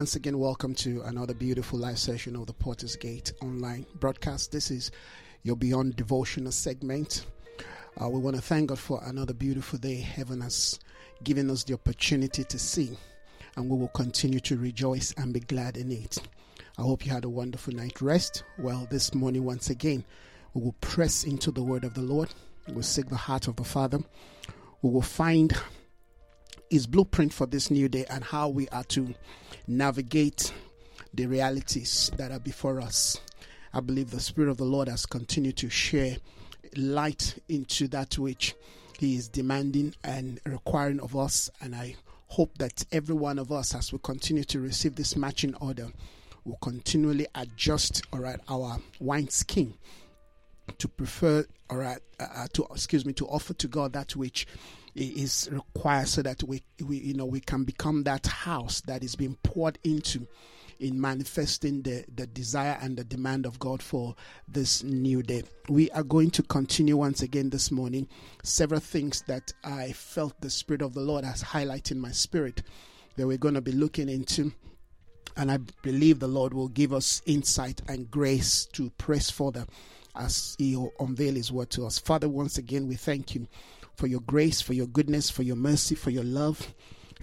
Once again, welcome to another beautiful live session of the Porter's Gate online broadcast. This is your Beyond Devotional segment. Uh, we want to thank God for another beautiful day heaven has given us the opportunity to see, and we will continue to rejoice and be glad in it. I hope you had a wonderful night rest. Well, this morning, once again, we will press into the word of the Lord. We will seek the heart of the Father. We will find his blueprint for this new day and how we are to navigate the realities that are before us. I believe the Spirit of the Lord has continued to share light into that which He is demanding and requiring of us. And I hope that every one of us, as we continue to receive this matching order, will continually adjust all right, our wine skin to prefer all right uh, to excuse me to offer to God that which is required so that we, we you know we can become that house that is being poured into in manifesting the, the desire and the demand of God for this new day. We are going to continue once again this morning several things that I felt the Spirit of the Lord has highlighted in my spirit that we're going to be looking into. And I believe the Lord will give us insight and grace to press further as He will unveil His word to us. Father, once again, we thank you for your grace, for your goodness, for your mercy, for your love.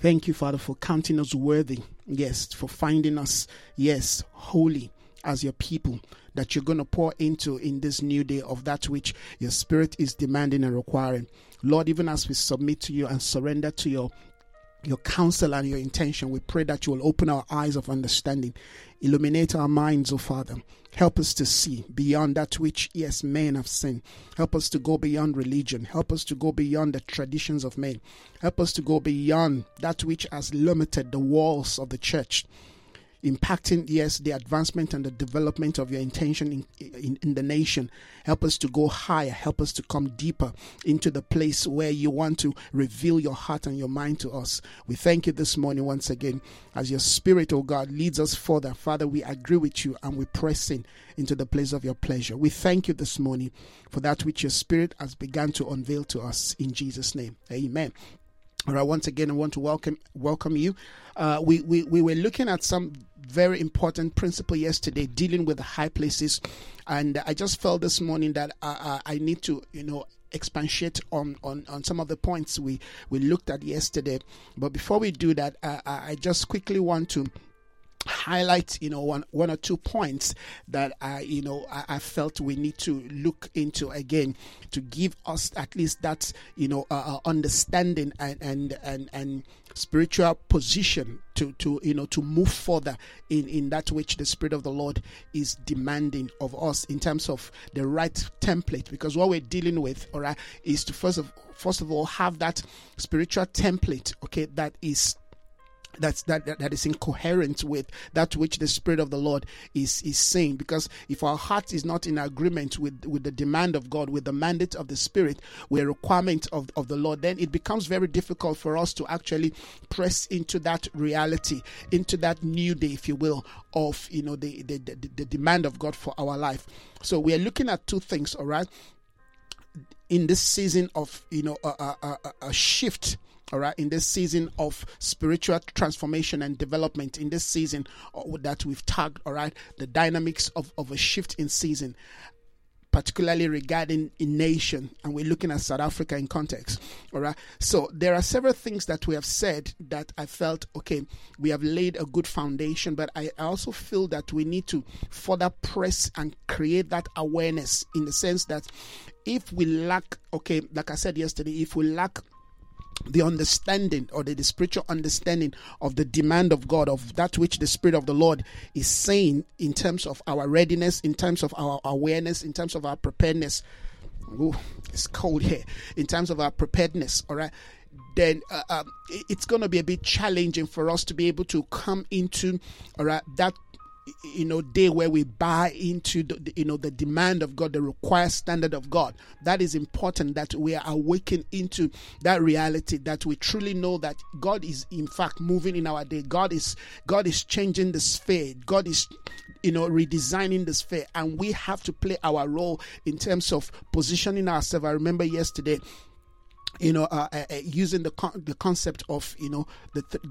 Thank you, Father, for counting us worthy. Yes, for finding us, yes, holy as your people that you're going to pour into in this new day of that which your spirit is demanding and requiring. Lord, even as we submit to you and surrender to your your counsel and your intention. We pray that you will open our eyes of understanding, illuminate our minds, O oh Father. Help us to see beyond that which, yes, men have seen. Help us to go beyond religion. Help us to go beyond the traditions of men. Help us to go beyond that which has limited the walls of the church impacting, yes, the advancement and the development of your intention in, in, in, the nation. Help us to go higher. Help us to come deeper into the place where you want to reveal your heart and your mind to us. We thank you this morning once again as your spirit, oh God, leads us further. Father, we agree with you and we press in into the place of your pleasure. We thank you this morning for that which your spirit has begun to unveil to us in Jesus' name. Amen. All right, once again, I want to welcome welcome you. Uh, we, we we were looking at some very important principle yesterday, dealing with the high places, and I just felt this morning that uh, uh I need to, you know, expatiate on, on, on some of the points we, we looked at yesterday. But before we do that, uh, I just quickly want to highlight you know one one or two points that I you know I, I, felt we need to look into again to give us at least that you know uh, uh understanding and and and and spiritual position to to you know to move further in in that which the spirit of the lord is demanding of us in terms of the right template. Because what we're dealing with all right is to first of first of all have that spiritual template okay that is that's that, that that is incoherent with that which the spirit of the lord is is saying. Because if our heart is not in agreement with with the demand of god with the mandate of the spirit with a requirement of, of the lord then it becomes very difficult for us to actually press into that reality into that new day if you will of you know the the, the, the demand of god for our life. So we are looking at two things all right? In this season of you know a, a, a, a shift all right in this season of spiritual transformation and development in this season uh, that we've tagged all right the dynamics of, of a shift in season particularly regarding a nation, and we're looking at South Africa in context. All right. So there are several things that we have said that I felt okay, we have laid a good foundation, but I also feel that we need to further press and create that awareness in the sense that if we lack, okay, like I said yesterday, if we lack the understanding or the, the, spiritual understanding of the demand of God, of that which the Spirit of the Lord is saying in terms of our readiness, in terms of our awareness, in terms of our preparedness. Ooh, it's cold here. In terms of our preparedness, all right, then uh, um, it's going to be a bit challenging for us to be able to come into all right that you know day where we buy into the you know the demand of god the required standard of god. That is important that we are awakened into that reality that we truly know that god is in fact moving in our day. God is god is changing the sphere. God is you know redesigning the sphere. And we have to play our role in terms of positioning ourselves. I remember yesterday you know, uh, uh, uh, using the con- the concept of you know the, th-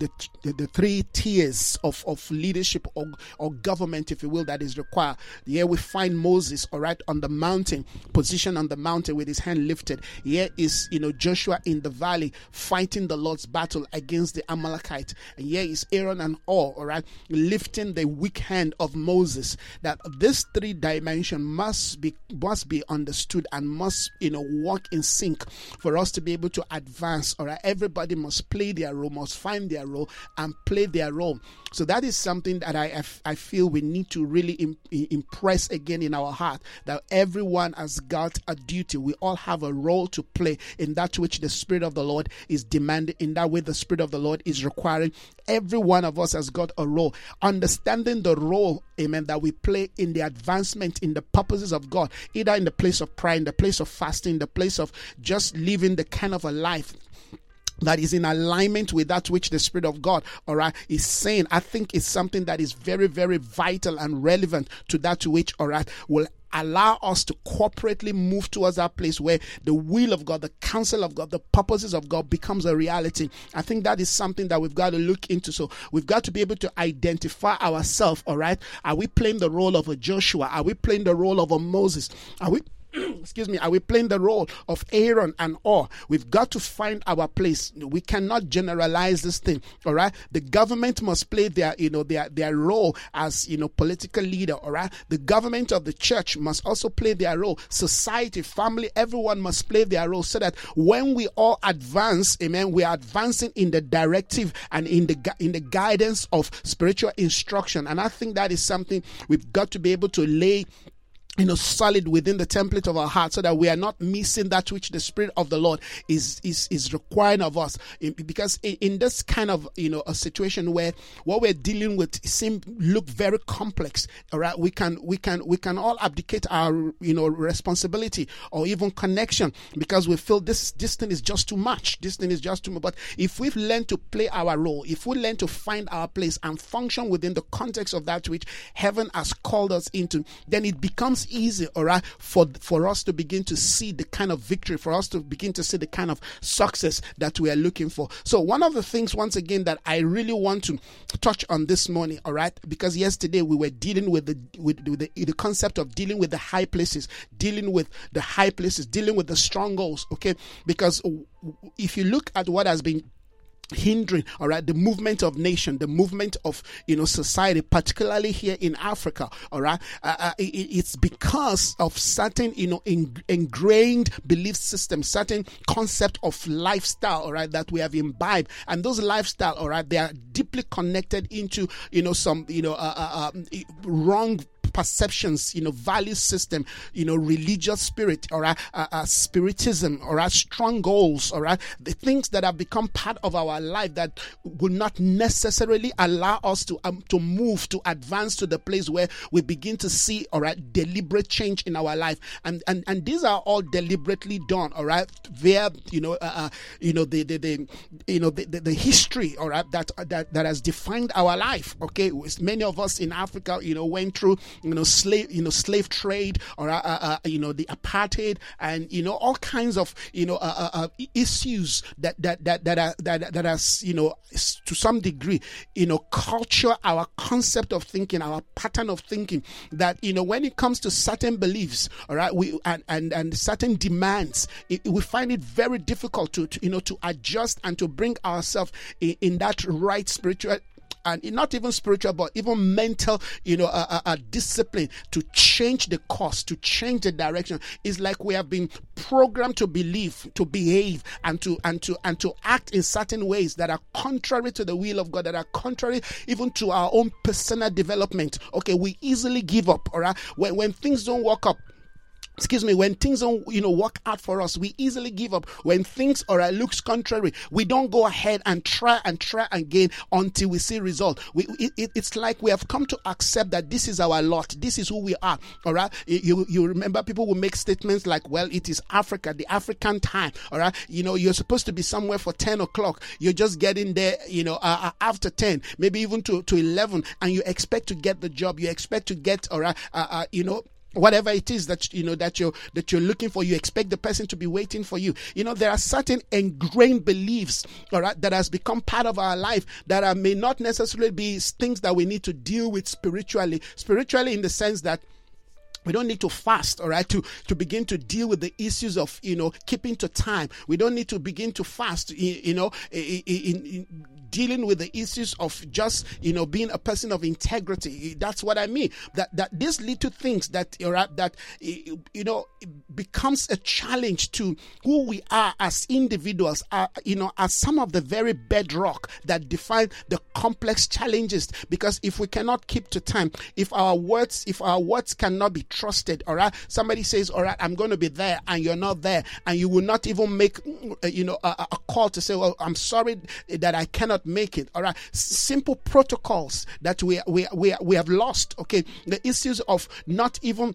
the the three tiers of, of leadership or, or government, if you will, that is required. Here we find Moses, all right, on the mountain, position on the mountain with his hand lifted. Here is you know Joshua in the valley fighting the Lord's battle against the Amalekite, and here is Aaron and all, all right, lifting the weak hand of Moses. That this three dimension must be must be understood and must you know work in sync for us to be able to advance. All right, everybody must play their role, must find their role, and play their role. So that is something that I I feel we need to really impress again in our heart that everyone has got a duty. We all have a role to play in that which the Spirit of the Lord is demanding. In that way, the Spirit of the Lord is requiring. Every one of us has got a role. Understanding the role, amen, that we play in the advancement in the purposes of God, either in the place of prayer, in the place of fasting, in the place of just living the kind of a life that is in alignment with that which the Spirit of God, all right, is saying. I think it's something that is very, very vital and relevant to that which, all right, will allow us to corporately move towards that place where the will of God, the counsel of God, the purposes of God becomes a reality. I think that is something that we've got to look into. So we've got to be able to identify ourselves, all right? Are we playing the role of a Joshua? Are we playing the role of a Moses? Are we excuse me, are we playing the role of Aaron and Hur? We've got to find our place. We cannot generalize this thing. All right. The government must play their, you know, their their role as you know political leader. All right. The government of the church must also play their role. Society, family, everyone must play their role so that when we all advance, amen, we are advancing in the directive and in the in the guidance of spiritual instruction. And I think that is something we've got to be able to lay you know solid within the template of our heart so that we are not missing that which the spirit of the lord is is is requiring of us. Because in, this kind of you know a situation where what we're dealing with seem look very complex all right? We can we can we can all abdicate our you know responsibility or even connection because we feel this this thing is just too much this thing is just too much. But if we've learned to play our role if we learn to find our place and function within the context of that which heaven has called us into then it becomes easy, all right, for, for us to begin to see the kind of victory, for us to begin to see the kind of success that we are looking for. So, one of the things, once again, that I really want to touch on this morning, all right, because yesterday we were dealing with the with, with the, the concept of dealing with the high places, dealing with the high places, dealing with the strongholds, okay, because if you look at what has been hindering all right the movement of nation the movement of you know society particularly here in africa all right? Uh, uh, it, it's because of certain you know in, ingrained belief systems certain concept of lifestyle all right that we have imbibed. And those lifestyle all right they are deeply connected into you know some you know uh, uh, uh wrong perceptions, you know, value system, you know, religious spirit or uh, uh, spiritism or uh, strongholds or uh, the things that have become part of our life that will not necessarily allow us to um, to move to advance to the place where we begin to see all right deliberate change in our life. And and and these are all deliberately done all right via you know uh, uh, you know the, the the you know the, the, the history all right that that that has defined our life okay? Many of us in africa you know went through you know, slave, you know, slave trade or, uh, uh, uh, you know, the apartheid and, you know, all kinds of, you know, uh, uh, uh issues that, that, that, that are, that, that has, you know, to some degree, you know, culture, our concept of thinking, our pattern of thinking that, you know, when it comes to certain beliefs, all right, we, and, and, and certain demands, it, we find it very difficult to, to, you know, to adjust and to bring ourselves in, in that right spiritual and not even spiritual, but even mental, you know, a, a, a discipline to change the course, to change the direction. It's like we have been programmed to believe, to behave, and to and to and to act in certain ways that are contrary to the will of God, that are contrary even to our own personal development. Okay, we easily give up. All right, when when things don't work up excuse me when things don't you know work out for us we easily give up. When things or it looks contrary we don't go ahead and try and try again until we see result. We, it, it's like we have come to accept that this is our lot. This is who we are. All right? You you remember people will make statements like well it is africa the african time. All right? You know you're supposed to be somewhere for 10 o'clock. You're just getting there you know uh, uh after 10 maybe even to, to 11 and you expect to get the job. You expect to get all right uh, uh, you know whatever it is that you know that you're that you're looking for you expect the person to be waiting for you. You know there are certain ingrained beliefs all right that has become part of our life that are, may not necessarily be things that we need to deal with spiritually. Spiritually in the sense that we don't need to fast all right to to begin to deal with the issues of you know keeping to time. We don't need to begin to fast you know in, in, in dealing with the issues of just you know being a person of integrity. That's what i mean. That that these little things that that you know becomes a challenge to who we are as individuals are you know as some of the very bedrock that define the complex challenges. Because if we cannot keep to time if our words if our words cannot be trusted all right somebody says all right i'm going to be there and you're not there and you will not even make uh, you know a, a call to say well i'm sorry that i cannot make it. All right. Simple protocols that we, we, we, we have lost. Okay. The issues of not even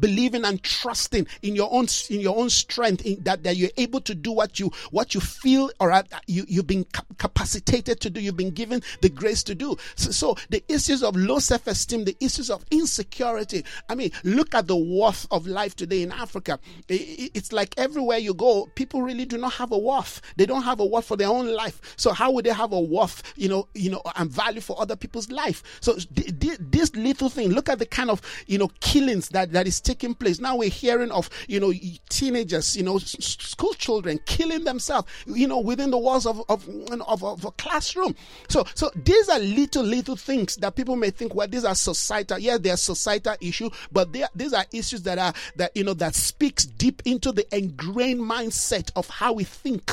believing and trusting in your own in your own strength in that that you're able to do what you what you feel or uh, you you've been capacitated to do you've been given the grace to do. So, so the issues of low self-esteem the issues of insecurity i mean look at the worth of life today in africa. It's like everywhere you go people really do not have a worth. They don't have a worth for their own life. So how would they have a worth you know you know and value for other people's life? So this little thing look at the kind of you know killings that that is is taking place. Now we're hearing of, you know, teenagers, you know, school children killing themselves, you know, within the walls of, of, of, of a classroom. So, so these are little, little things that people may think, well, these are societal. Yes, they're societal issue, but they are, these are issues that are, that, you know, that speaks deep into the ingrained mindset of how we think.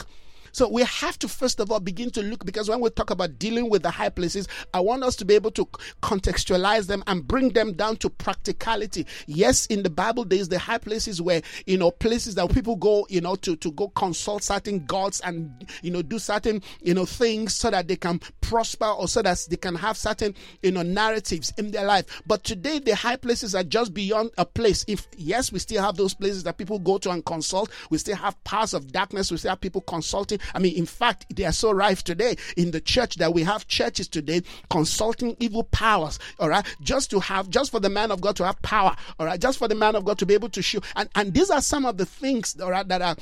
So we have to first of all begin to look because when we talk about dealing with the high places, I want us to be able to contextualize them and bring them down to practicality. Yes, in the Bible, there's the high places where you know places that people go, you know, to to go consult certain gods and you know do certain you know things so that they can prosper or so that they can have certain you know narratives in their life. But today, the high places are just beyond a place. If yes, we still have those places that people go to and consult, we still have powers of darkness, we still have people consulting I mean, in fact, they are so rife today in the church that we have churches today consulting evil powers, all right, just to have, just for the man of God to have power, all right, just for the man of God to be able to show. And, and these are some of the things, all right, that are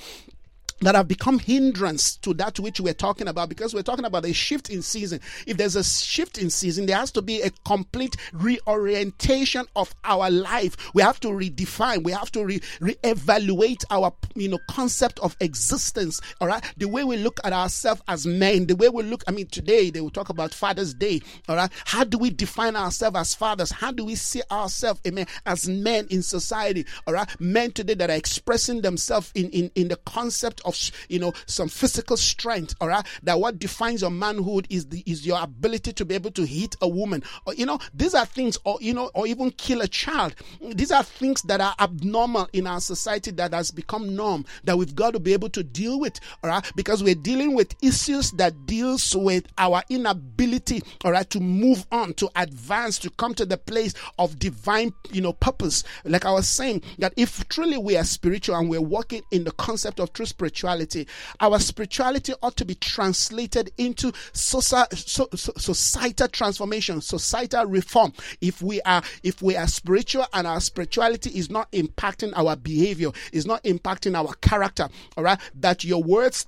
that have become hindrance to that which we're talking about because we're talking about a shift in season. If there's a shift in season, there has to be a complete reorientation of our life. We have to redefine, we have to re- reevaluate our you know concept of existence. All right, the way we look at ourselves as men, the way we look. I mean, today they will talk about Father's Day. All right, how do we define ourselves as fathers? How do we see ourselves, amen, as men in society? All right, men today that are expressing themselves in in in the concept of you know some physical strength all right that what defines your manhood is the is your ability to be able to hit a woman. Or you know these are things or you know or even kill a child. These are things that are abnormal in our society that has become norm that we've got to be able to deal with all right? Because we're dealing with issues that deals with our inability all right to move on to advance to come to the place of divine you know purpose. Like i was saying that if truly we are spiritual and we're walking in the concept of true spirituality spirituality. Our spirituality ought to be translated into societal transformation, societal reform. If we are if we are spiritual and our spirituality is not impacting our behavior, is not impacting our character, all right, that your words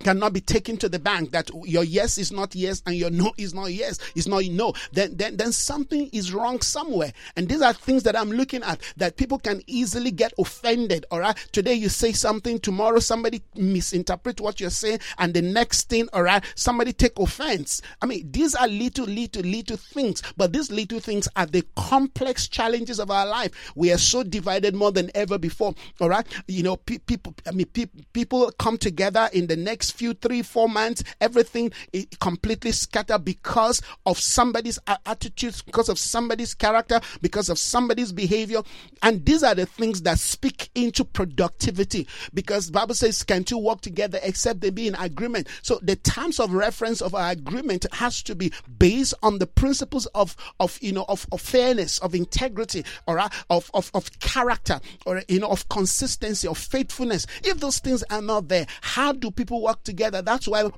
cannot be taken to the bank that your yes is not yes and your no is not yes is not no. Then then then something is wrong somewhere. And these are things that i'm looking at that people can easily get offended all right? Today you say something tomorrow somebody misinterpret what you're saying and the next thing all right somebody take offense. I mean these are little little little things but these little things are the complex challenges of our life. We are so divided more than ever before all right? You know pe- people i mean pe- people come together in the next next few three, four months, everything completely scattered because of somebody's attitudes, because of somebody's character, because of somebody's behavior. And these are the things that speak into productivity because Bible says, can two work together except they be in agreement? So the terms of reference of our agreement has to be based on the principles of, of you know, of, of fairness, of integrity, or uh, of, of, of character, or, you know, of consistency, of faithfulness. If those things are not there, how do people work work together. That's why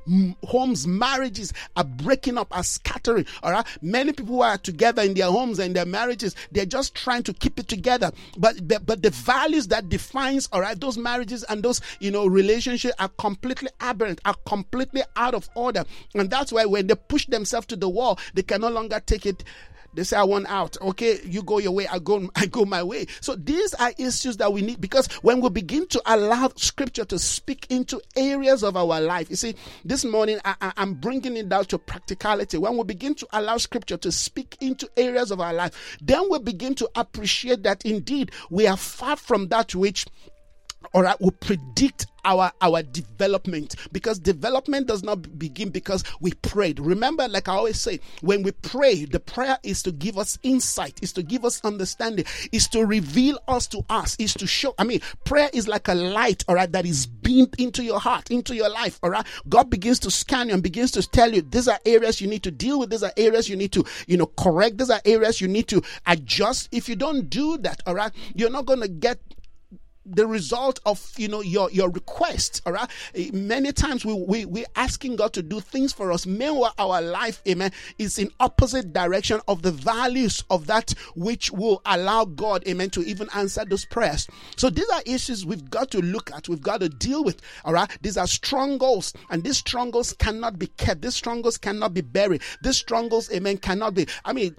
homes, marriages are breaking up, are scattering. All right. Many people who are together in their homes and their marriages, they're just trying to keep it together. But, but, but the values that defines, all right, those marriages and those, you know, relationships are completely aberrant, are completely out of order. And that's why when they push themselves to the wall, they can no longer take it they say, I want out. Okay, you go your way, I go, I go my way. So these are issues that we need because when we begin to allow scripture to speak into areas of our life, you see, this morning I, am bringing it down to practicality. When we begin to allow scripture to speak into areas of our life, then we begin to appreciate that indeed we are far from that which all right will predict our our development because development does not begin because we prayed. Remember like i always say when we pray the prayer is to give us insight is to give us understanding is to reveal us to us is to show i mean prayer is like a light all right that is beamed into your heart into your life all right? God begins to scan you and begins to tell you these are areas you need to deal with these are areas you need to you know correct these are areas you need to adjust. If you don't do that all right you're not going to get the result of you know your your request all right? Eh, many times we, we we're asking god to do things for us. Meanwhile our life amen is in opposite direction of the values of that which will allow god amen to even answer those prayers. So these are issues we've got to look at we've got to deal with all right? These are strongholds and these strongholds cannot be kept. These strongholds cannot be buried. These strongholds amen cannot be i mean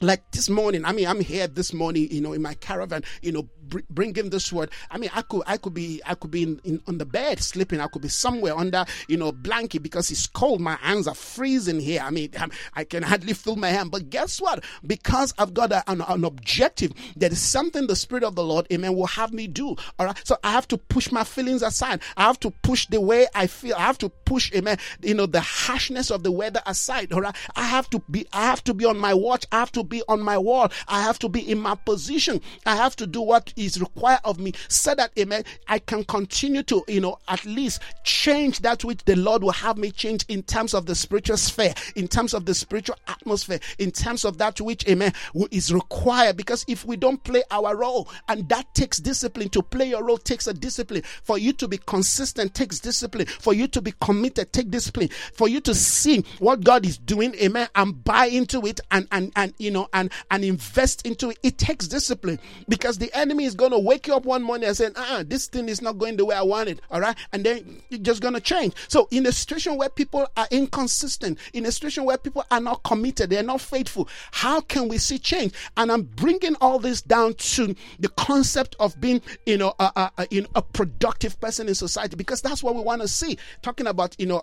like this morning i mean i'm here this morning you know in my caravan you know br- bring him this word. I mean, I could, I could be, I could be in, in, on the bed sleeping. I could be somewhere under, you know, blanket because it's cold. My hands are freezing here. I mean, I'm, i can hardly feel my hand. But guess what? Because I've got a, an, an objective, there is something the Spirit of the Lord, Amen, will have me do. All right. So I have to push my feelings aside. I have to push the way I feel. I have to push, Amen, you know, the harshness of the weather aside. All right. I have to be, I have to be on my watch. I have to be on my wall. I have to be in my position. I have to do what is required of me so that amen i can continue to you know at least change that which the lord will have me change in terms of the spiritual sphere in terms of the spiritual atmosphere in terms of that which amen is required. Because if we don't play our role and that takes discipline to play your role takes a discipline. For you to be consistent takes discipline. For you to be committed take discipline. For you to see what god is doing amen and buy into it and and and you know and and invest into it it takes discipline. Because the enemy is going to wake you up one morning and say, ah, this thing is not going the way I want it. All right. And then it's just going to change. So in a situation where people are inconsistent, in a situation where people are not committed, they're not faithful, how can we see change? And I'm bringing all this down to the concept of being, you know, a, a, a, you know, a productive person in society because that's what we want to see. Talking about, you know,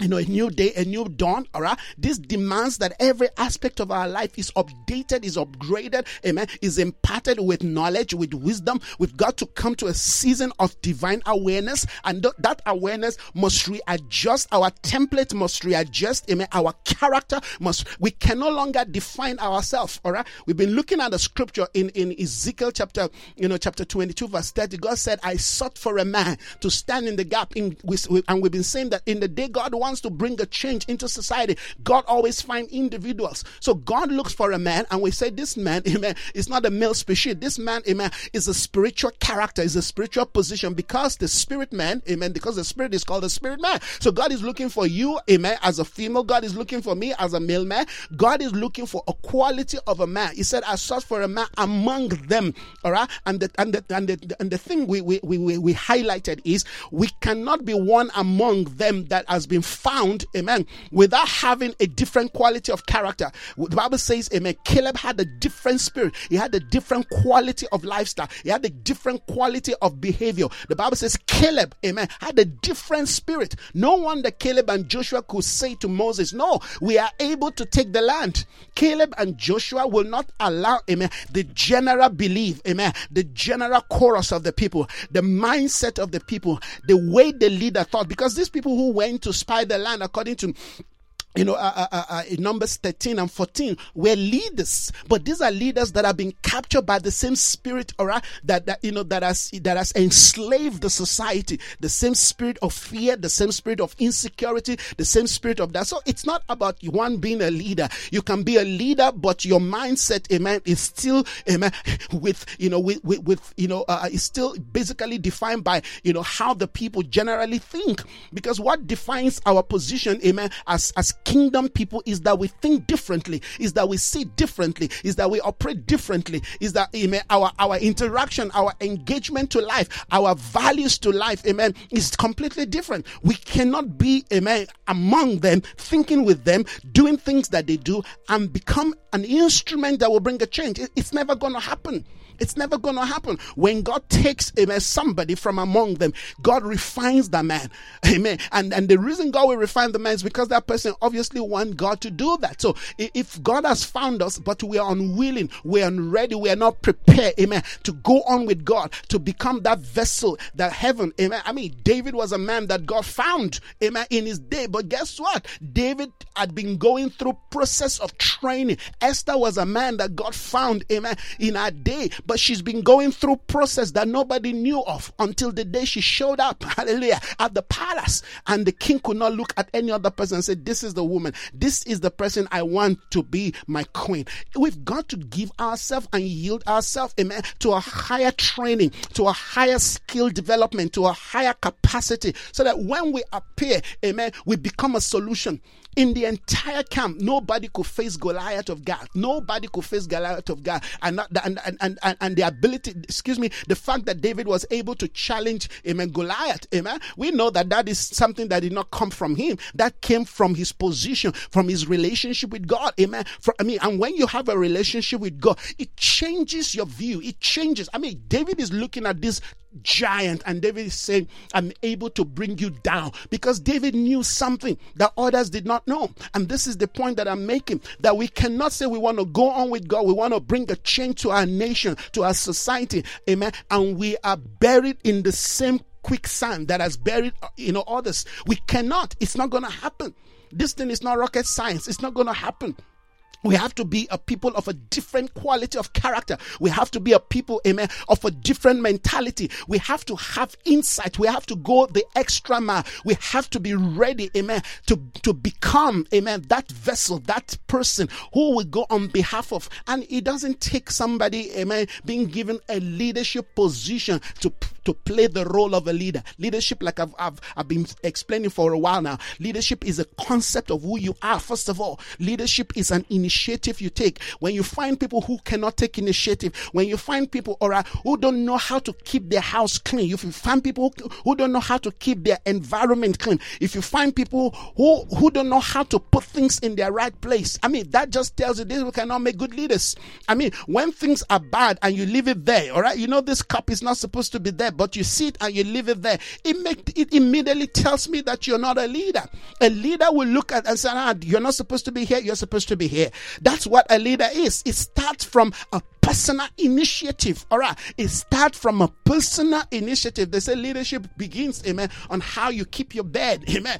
you know, a new day, a new dawn. All right. This demands that every aspect of our life is updated, is upgraded, amen, is imparted with knowledge, with wisdom. We've got to come to a season of divine awareness, and th- that awareness must readjust. Our template must readjust, amen. Our character must, we can no longer define ourselves. All right. We've been looking at the scripture in, in Ezekiel chapter, you know, chapter 22, verse 30. God said, I sought for a man to stand in the gap. In, with, and we've been saying that in the day God wants to bring a change into society, God always finds individuals. So God looks for a man, and we say this man, amen, is not a male species. This man, amen, is a spiritual character, is a spiritual position because the spirit man, amen, because the spirit is called the spirit man. So God is looking for you, amen, as a female. God is looking for me as a male man. God is looking for a quality of a man. He said, I sought for a man among them. All right. And the and the and the, and the thing we, we, we, we highlighted is we cannot be one among them that has been found, amen, without having a different quality of character. The Bible says, amen, Caleb had a different spirit, he had a different quality of lifestyle, he had a different quality of behavior. The Bible says, Caleb, amen, had a different spirit. No wonder Caleb and Joshua could say to Moses, No, we are able to take the land. Caleb and Joshua will not allow, amen, the general belief, amen, the general chorus of the people, the mindset of the people, the way the leader thought, because these people who went to spy the land according to you know, uh, uh, uh, uh in Numbers 13 and 14, we're leaders, but these are leaders that have been captured by the same spirit, right, that, that, you know, that has, that has enslaved the society, the same spirit of fear, the same spirit of insecurity, the same spirit of that. So it's not about one being a leader. You can be a leader, but your mindset, amen, is still, amen, with, you know, with, with, with you know, uh, is still basically defined by, you know, how the people generally think. Because what defines our position, amen, as, as kingdom people is that we think differently, is that we see differently, is that we operate differently, is that amen, our our interaction, our engagement to life, our values to life, amen, is completely different. We cannot be amen among them, thinking with them, doing things that they do, and become an instrument that will bring a change. It's never going to happen. It's never going to happen. When God takes amen, somebody from among them, God refines the man. Amen. And, and the reason God will refine the man is because that person obviously want God to do that. So if God has found us, but we are unwilling, we are unready, we are not prepared, amen, to go on with God, to become that vessel that heaven, amen. I mean, David was a man that God found, amen, in his day. But guess what? David had been going through process of training. Esther was a man that God found, amen, in her day. But but she's been going through process that nobody knew of until the day she showed up, hallelujah, at the palace. And the king could not look at any other person and say, This is the woman. This is the person I want to be my queen. We've got to give ourselves and yield ourselves, amen, to a higher training, to a higher skill development, to a higher capacity, so that when we appear, amen, we become a solution in the entire camp, nobody could face Goliath of Gath. Nobody could face Goliath of Gath. And, not, and, and, and, and the ability, excuse me, the fact that David was able to challenge, amen, Goliath, amen. We know that that is something that did not come from him. That came from his position, from his relationship with God, amen. For, I mean, and when you have a relationship with God, it changes your view. It changes. I mean, David is looking at this giant. And David is saying, I'm able to bring you down because David knew something that others did not know. And this is the point that I'm making that we cannot say we want to go on with God. We want to bring a change to our nation, to our society. Amen. And we are buried in the same quicksand that has buried, uh, you know, others. We cannot. It's not going to happen. This thing is not rocket science. It's not going to happen. We have to be a people of a different quality of character. We have to be a people, amen, of a different mentality. We have to have insight. We have to go the extra mile. We have to be ready, amen, to, to become, amen, that vessel, that person who will go on behalf of. And it doesn't take somebody, amen, being given a leadership position to, to play the role of a leader. Leadership, like I've, I've, I've been explaining for a while now, leadership is a concept of who you are. First of all, leadership is an initiative you take, when you find people who cannot take initiative, when you find people or uh, who don't know how to keep their house clean, if you find people who don't know how to keep their environment clean, if you find people who who don't know how to put things in their right place, I mean that just tells you this we cannot make good leaders. I mean, when things are bad and you leave it there, all right, you know this cup is not supposed to be there, but you see it and you leave it there. It make it immediately tells me that you're not a leader. A leader will look at and say, ah, you're not supposed to be here, you're supposed to be here. That's what a leader is. It starts from a personal initiative. All right. It starts from a personal initiative. They say leadership begins, amen, on how you keep your bed, amen,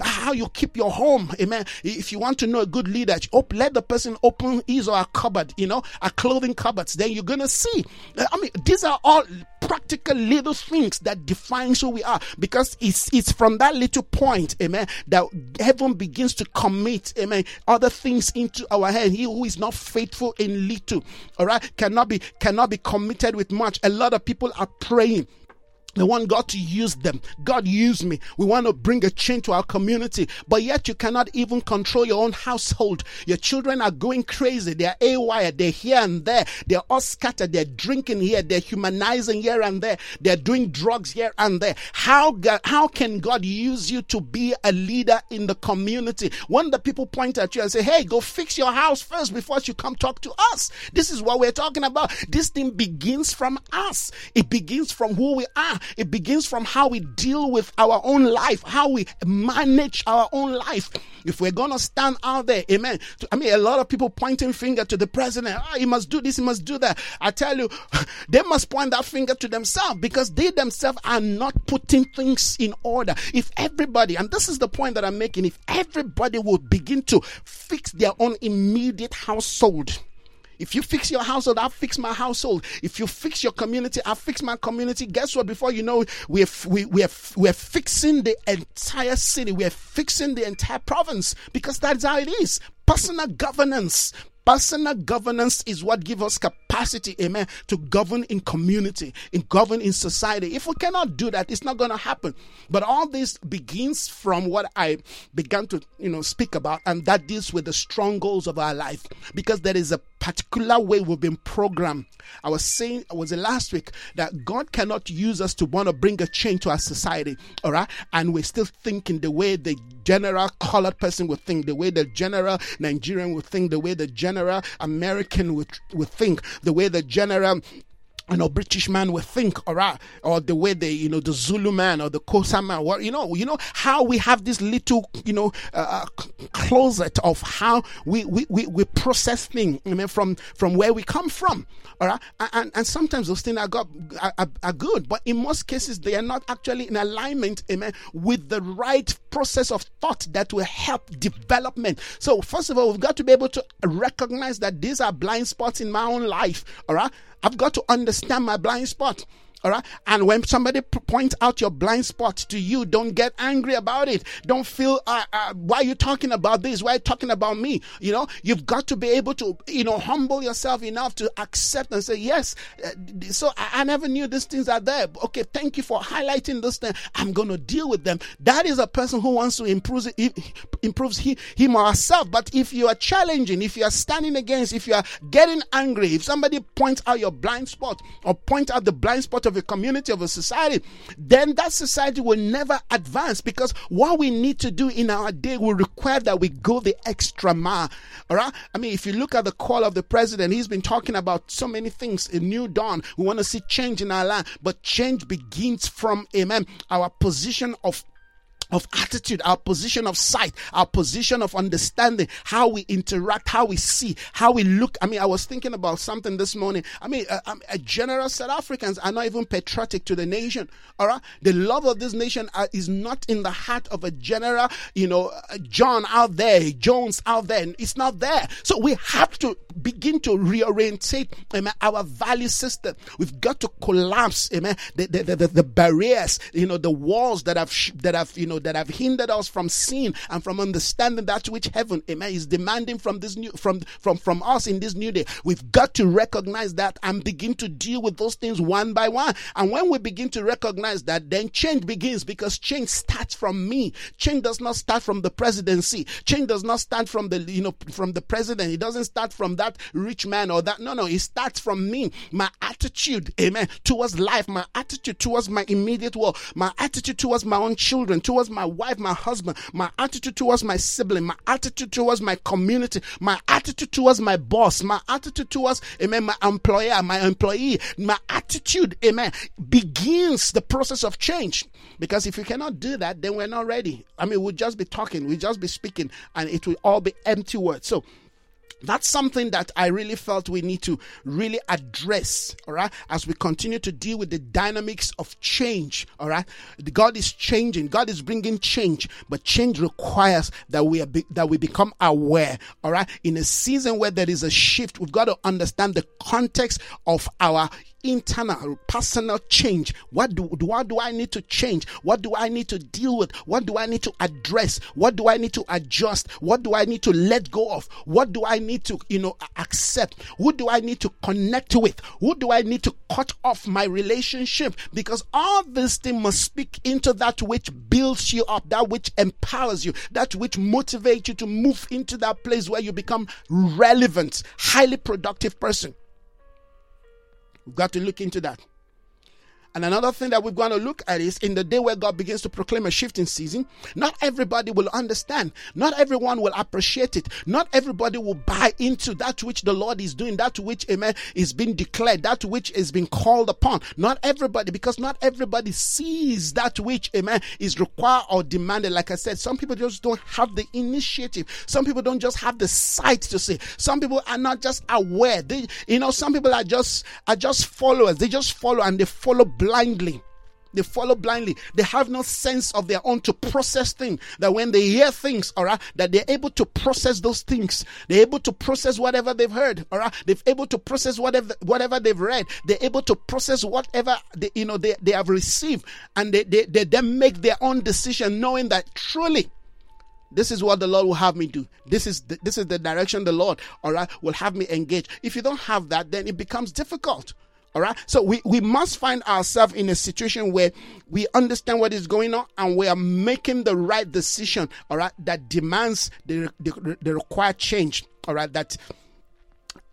how you keep your home, amen. If you want to know a good leader, let the person open his or a cupboard, you know, a clothing cupboards. Then you're going to see. I mean, these are all practical little things that defines who we are. Because it's it's from that little point amen that heaven begins to commit amen other things into our head. He who is not faithful in little all right cannot be cannot be committed with much. A lot of people are praying they want God to use them. God use me. We want to bring a change to our community, but yet you cannot even control your own household. Your children are going crazy. They're AWOL. They're here and there. They're all scattered. They're drinking here. They're humanizing here and there. They're doing drugs here and there. How how can God use you to be a leader in the community? When the people point at you and say, "Hey, go fix your house first before you come talk to us." This is what we're talking about. This thing begins from us. It begins from who we are. It begins from how we deal with our own life, how we manage our own life. If we're gonna stand out there, amen. I mean, a lot of people pointing finger to the president. Oh, he must do this, he must do that. I tell you, they must point that finger to themselves because they themselves are not putting things in order. If everybody, and this is the point that I'm making, if everybody would begin to fix their own immediate household, if you fix your household, I'll fix my household. If you fix your community, I'll fix my community. Guess what? Before you know, we're, we, we're, we're fixing the entire city. We're fixing the entire province because that's how it is. Personal governance. Personal governance is what gives us capacity, amen, to govern in community, in govern in society. If we cannot do that, it's not going to happen. But all this begins from what I began to, you know, speak about, and that deals with the strongholds of our life, because there is a particular way we've been programmed. I was saying, I was last week that God cannot use us to want to bring a change to our society, all right? And we're still thinking the way the general colored person would think, the way the general Nigerian would think, the way the general American would, would think, the way the general you know, British man will think, all right, or the way they, you know, the Zulu man or the Xhosa man, what, you know, you know, how we have this little, you know, uh, uh closet of how we, we, we, we process things, I mean, from, from where we come from, all right, and, and sometimes those things are, got, are, are good, but in most cases, they are not actually in alignment, amen, with the right process of thought that will help development. So, first of all, we've got to be able to recognize that these are blind spots in my own life, all right, I've got to understand my blind spot. All right. And when somebody points out your blind spot to you, don't get angry about it. Don't feel, uh, uh, why are you talking about this? Why are you talking about me? You know, you've got to be able to, you know, humble yourself enough to accept and say, yes. Uh, so I, I, never knew these things are there. Okay. Thank you for highlighting this thing. I'm going to deal with them. That is a person who wants to improve, improves he, him or herself. But if you are challenging, if you are standing against, if you are getting angry, if somebody points out your blind spot or point out the blind spot of of a community, of a society, then that society will never advance because what we need to do in our day will require that we go the extra mile. All right. I mean, if you look at the call of the president, he's been talking about so many things. A new dawn. We want to see change in our land, but change begins from, amen, our position of of attitude, our position of sight, our position of understanding, how we interact, how we see, how we look. I mean, I was thinking about something this morning. I mean, a, a general South Africans are not even patriotic to the nation. All right, the love of this nation are, is not in the heart of a general, you know, uh, John out there, Jones out there. It's not there. So we have to begin to reorientate amen, our value system. We've got to collapse, amen, the, the, the, the barriers, you know, the walls that have that have you know that have hindered us from seeing and from understanding that which heaven, eh, amen, is demanding from this new from from from us in this new day. We've got to recognize that and begin to deal with those things one by one. And when we begin to recognize that, then change begins because change starts from me. Change does not start from the presidency. Change does not start from the you know from the president. It doesn't start from that rich man or that. No, no, it starts from me. My attitude, amen, towards life, my attitude towards my immediate world, my attitude towards my own children, towards my wife, my husband, my attitude towards my sibling, my attitude towards my community, my attitude towards my boss, my attitude towards, amen, my employer, my employee, my attitude, amen, begins the process of change. Because if we cannot do that, then we're not ready. I mean, we'll just be talking, we'll just be speaking, and it will all be empty words. So, that's something that I really felt we need to really address, all right, as we continue to deal with the dynamics of change, all right. God is changing, God is bringing change, but change requires that we are be, that we become aware, all right. In a season where there is a shift, we've got to understand the context of our internal personal change. What do, what do I need to change? What do I need to deal with? What do I need to address? What do I need to adjust? What do I need to let go of? What do I need to, you know, accept? Who do I need to connect with? Who do I need to cut off my relationship? Because all these things must speak into that which builds you up, that which empowers you, that which motivates you to move into that place where you become relevant, highly productive person. We've got to look into that. And another thing that we're going to look at is in the day where God begins to proclaim a shifting season, not everybody will understand. Not everyone will appreciate it. Not everybody will buy into that which the Lord is doing, that which, amen, is being declared, that which is being called upon. Not everybody, because not everybody sees that which, amen, is required or demanded. Like I said, some people just don't have the initiative. Some people don't just have the sight to see. Some people are not just aware. They, you know, some people are just, are just followers. They just follow and they follow blindly. They follow blindly. They have no sense of their own to process things. That when they hear things, all right, that they're able to process those things. They're able to process whatever they've heard, all right. They're able to process whatever whatever they've read. They're able to process whatever they, you know they, they have received, and they, they they then make their own decision, knowing that truly this is what the Lord will have me do. This is the, this is the direction the Lord, all right, will have me engage. If you don't have that, then it becomes difficult. All right. So we, we must find ourselves in a situation where we understand what is going on and we are making the right decision. All right. That demands the, the, the required change. All right. That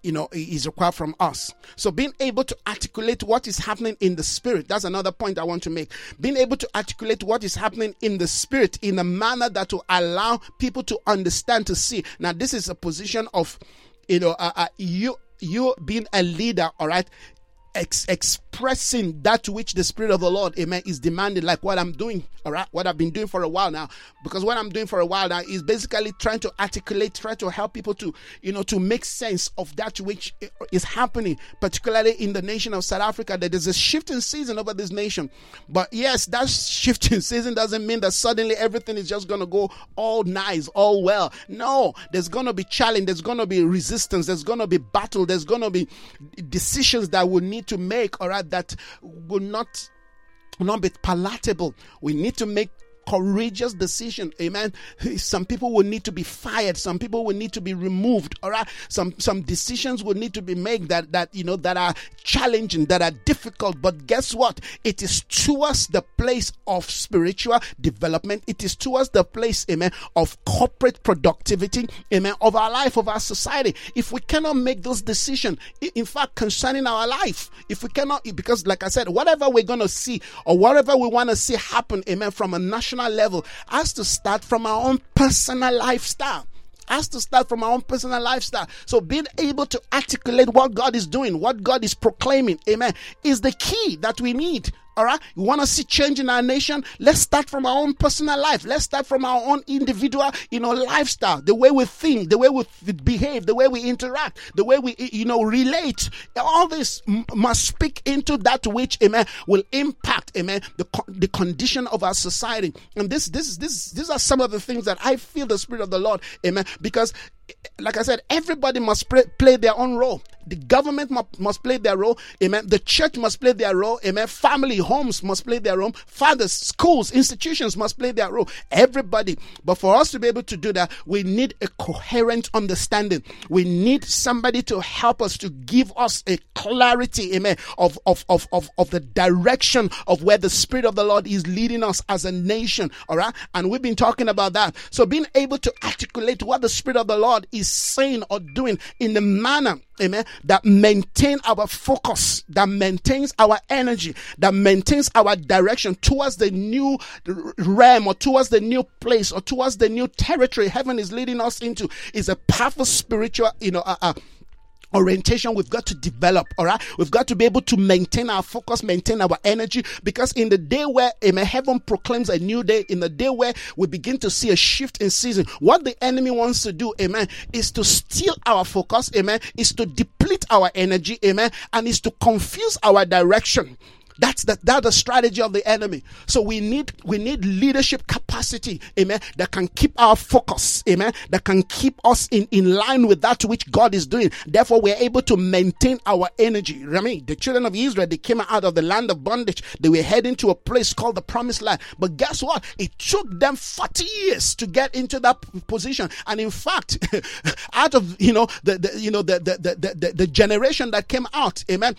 you know is required from us so being able to articulate what is happening in the spirit that's another point i want to make being able to articulate what is happening in the spirit in a manner that will allow people to understand to see now this is a position of you know uh, uh, you you being a leader all right ex- expressing that which the Spirit of the Lord, amen, is demanding, like what I'm doing, all right, what I've been doing for a while now. Because what I'm doing for a while now is basically trying to articulate, try to help people to, you know, to make sense of that which is happening, particularly in the nation of South Africa. That there's a shifting season over this nation. But yes, that shifting season doesn't mean that suddenly everything is just going to go all nice, all well. No, there's going to be challenge, there's going to be resistance, there's going to be battle, there's going to be decisions that need need to make, all right, that will not will not be palatable. We need to make courageous decision. Amen. Some people will need to be fired. Some people will need to be removed. All right. Some some decisions will need to be made that that you know that are challenging, that are difficult. But guess what? It is towards the place of spiritual development. It is towards the place, amen, of corporate productivity, amen, of our life, of our society. If we cannot make those decisions, in fact, concerning our life, if we cannot, because like I said, whatever we're gonna see or whatever we want to see happen, amen, from a national level has to start from our own personal lifestyle has to start from our own personal lifestyle. So being able to articulate what God is doing, what God is proclaiming, amen, is the key that we need all right. You want to see change in our nation? Let's start from our own personal life. Let's start from our own individual, you know, lifestyle, the way we think, the way we behave, the way we interact, the way we, you know, relate. All this must speak into that which, amen, will impact, amen, the, the condition of our society. And this, this, this, these are some of the things that I feel the Spirit of the Lord, amen, because like I said, everybody must play, play their own role. The government must, must play their role. Amen. The church must play their role. Amen. Family, homes must play their role. Fathers, schools, institutions must play their role. Everybody. But for us to be able to do that, we need a coherent understanding. We need somebody to help us to give us a clarity, amen, of, of, of, of, of the direction of where the Spirit of the Lord is leading us as a nation. All right. And we've been talking about that. So being able to articulate what the Spirit of the Lord God is saying or doing in the manner, amen, that maintain our focus, that maintains our energy, that maintains our direction towards the new realm or towards the new place or towards the new territory heaven is leading us into is a powerful spiritual, you know, uh, uh, orientation. We've got to develop all right? We've got to be able to maintain our focus maintain our energy because in the day where amen heaven proclaims a new day in the day where we begin to see a shift in season what the enemy wants to do amen is to steal our focus amen is to deplete our energy amen and is to confuse our direction that's the that's the strategy of the enemy. So we need we need leadership capacity, amen, that can keep our focus, amen, that can keep us in, in line with that which God is doing. Therefore, we're able to maintain our energy. I mean, the children of Israel, they came out of the land of bondage. They were heading to a place called the promised land. But guess what? It took them 40 years to get into that position. And in fact, out of you know the, the you know the the, the the the generation that came out, amen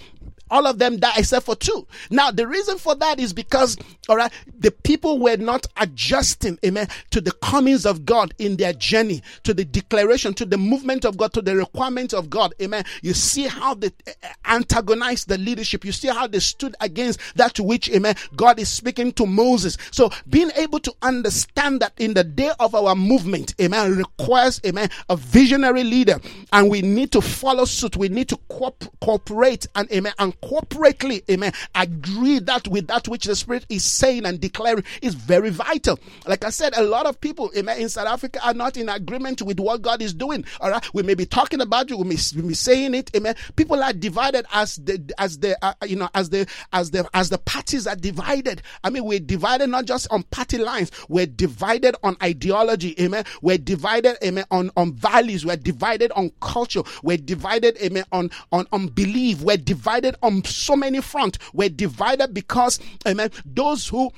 All of them died except for two. Now, the reason for that is because, all right, the people were not adjusting, amen, to the comings of God in their journey, to the declaration, to the movement of God, to the requirements of God, amen. You see how they eh, antagonized the leadership. You see how they stood against that which, amen, God is speaking to Moses. So being able to understand that in the day of our movement, amen, requires, amen, a visionary leader. And we need to follow suit. We need to co- cooperate and, amen, and corporately, amen, agree that with that which the Spirit is saying and declaring is very vital. Like I said, a lot of people, amen, in South Africa are not in agreement with what God is doing. All right. We may be talking about it. We may, we may be saying it. Amen. People are divided as the, as the, uh, you know, as the, as the, as the parties are divided. I mean, we're divided not just on party lines. We're divided on ideology. Amen. We're divided, amen, on, on values. We're divided on culture. We're divided, amen, on, on, on belief. We're divided on so many fronts. We're divided because, amen, those who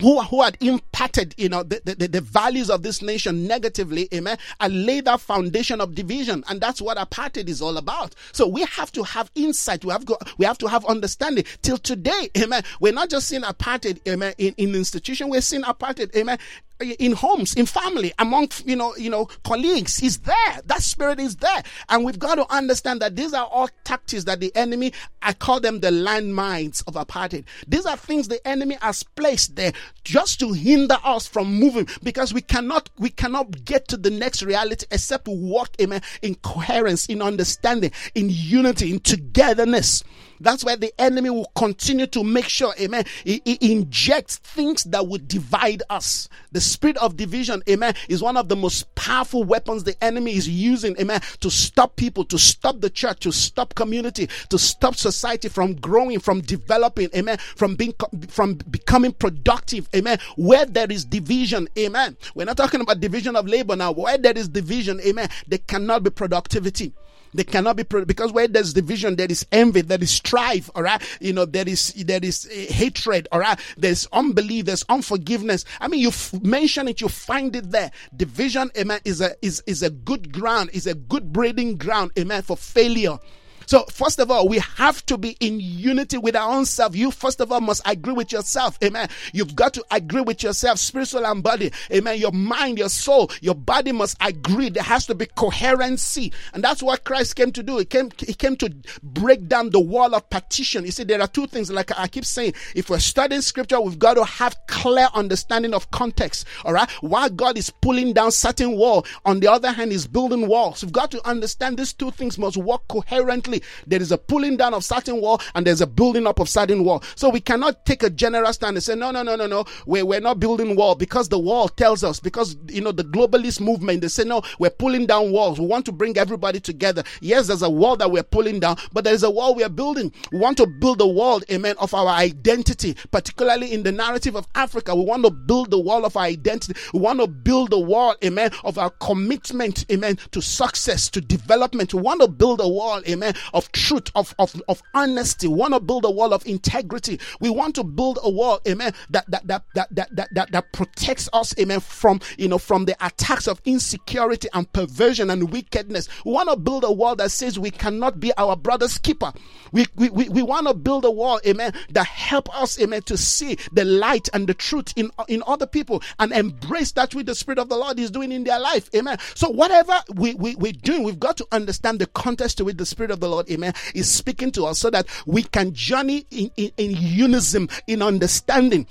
who, who had impacted, you know, the, the, the, values of this nation negatively, amen, and laid that foundation of division. And that's what apartheid is all about. So we have to have insight. We have got, we have to have understanding. Till today, amen, we're not just seeing apartheid, amen, in, in institution, we're seeing apartheid, amen, in homes, in family, among you know, you know, colleagues. Is there. That spirit is there, and we've got to understand that these are all tactics that the enemy. I call them the landmines of apartheid. These are things the enemy has placed there just to hinder us from moving, because we cannot, we cannot get to the next reality except to walk, amen, in coherence, in understanding, in unity, in togetherness. That's why the enemy will continue to make sure, amen, he, he, injects things that would divide us. The spirit of division, amen, is one of the most powerful weapons the enemy is using, amen, to stop people, to stop the church, to stop community, to stop society from growing, from developing, amen, from being, from becoming productive, amen. Where there is division, amen. We're not talking about division of labor now. Where there is division, amen, there cannot be productivity. They cannot be because where there's division, there is envy, there is strife, all right. You know, there is there is uh, hatred, all right. There's unbelief, there's unforgiveness. I mean, you f- mention it, you find it there. Division, amen, is a is is a good ground, is a good breeding ground, amen, for failure. So, first of all, we have to be in unity with our own self. You, first of all, must agree with yourself. Amen. You've got to agree with yourself, spiritual and body. Amen. Your mind, your soul, your body must agree. There has to be coherency. And that's what Christ came to do. He came, he came to break down the wall of partition. You see, there are two things, like I keep saying, if we're studying scripture, we've got to have clear understanding of context. All right. While God is pulling down certain wall, on the other hand, He's building walls. We've got to understand these two things must work coherently there is a pulling down of certain wall and there's a building up of certain wall. So we cannot take a general stand and say, no, no, no, no, no, we're, we're not building wall because the wall tells us, because, you know, the globalist movement, they say, no, we're pulling down walls. We want to bring everybody together. Yes, there's a wall that we're pulling down, but there's a wall we're building. We want to build a wall, amen, of our identity, particularly in the narrative of Africa. We want to build the wall of our identity. We want to build the wall, amen, of our commitment, amen, to success, to development. We want to build a wall, amen, of truth, of, of, of honesty. We want to build a wall of integrity. We want to build a wall, amen, that that that that that that, that, that protects us, amen, from you know from the attacks of insecurity and perversion and wickedness. We want to build a wall that says we cannot be our brother's keeper. We we, we, we want to build a wall, amen, that help us, amen, to see the light and the truth in in other people and embrace that which the Spirit of the Lord is doing in their life. Amen. So whatever we, we, we're doing, we've got to understand the context to which the Spirit of the Lord Lord, amen, is speaking to us so that we can journey in, in, in unison, in understanding.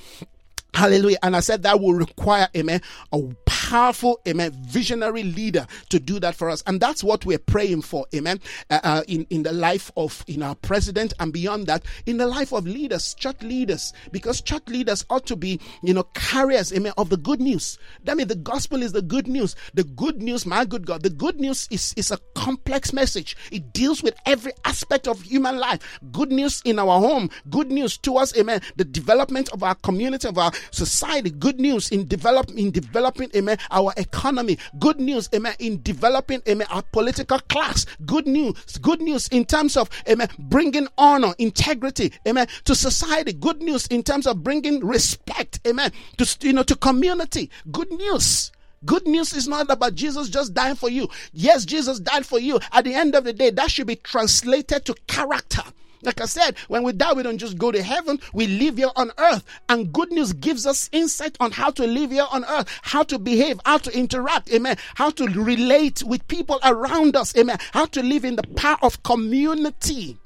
Hallelujah. And I said that will require, amen, a powerful, amen, visionary leader to do that for us. And that's what we're praying for, amen, uh, uh, in, in the life of, in our president and beyond that, in the life of leaders, church leaders, because church leaders ought to be, you know, carriers, amen, of the good news. That means the gospel is the good news. The good news, my good God, the good news is, is a complex message. It deals with every aspect of human life. Good news in our home, good news to us, amen, the development of our community, of our society, good news in develop, in developing, amen, our economy. Good news, amen, in developing, amen, our political class. Good news, good news in terms of, amen, bringing honor, integrity, amen, to society. Good news in terms of bringing respect, amen, to, you know, to community. Good news. Good news is not about Jesus just dying for you. Yes, Jesus died for you. At the end of the day, that should be translated to character. Like I said, when we die, we don't just go to heaven, we live here on earth. And good news gives us insight on how to live here on earth, how to behave, how to interact, amen, how to relate with people around us, amen, how to live in the power of community.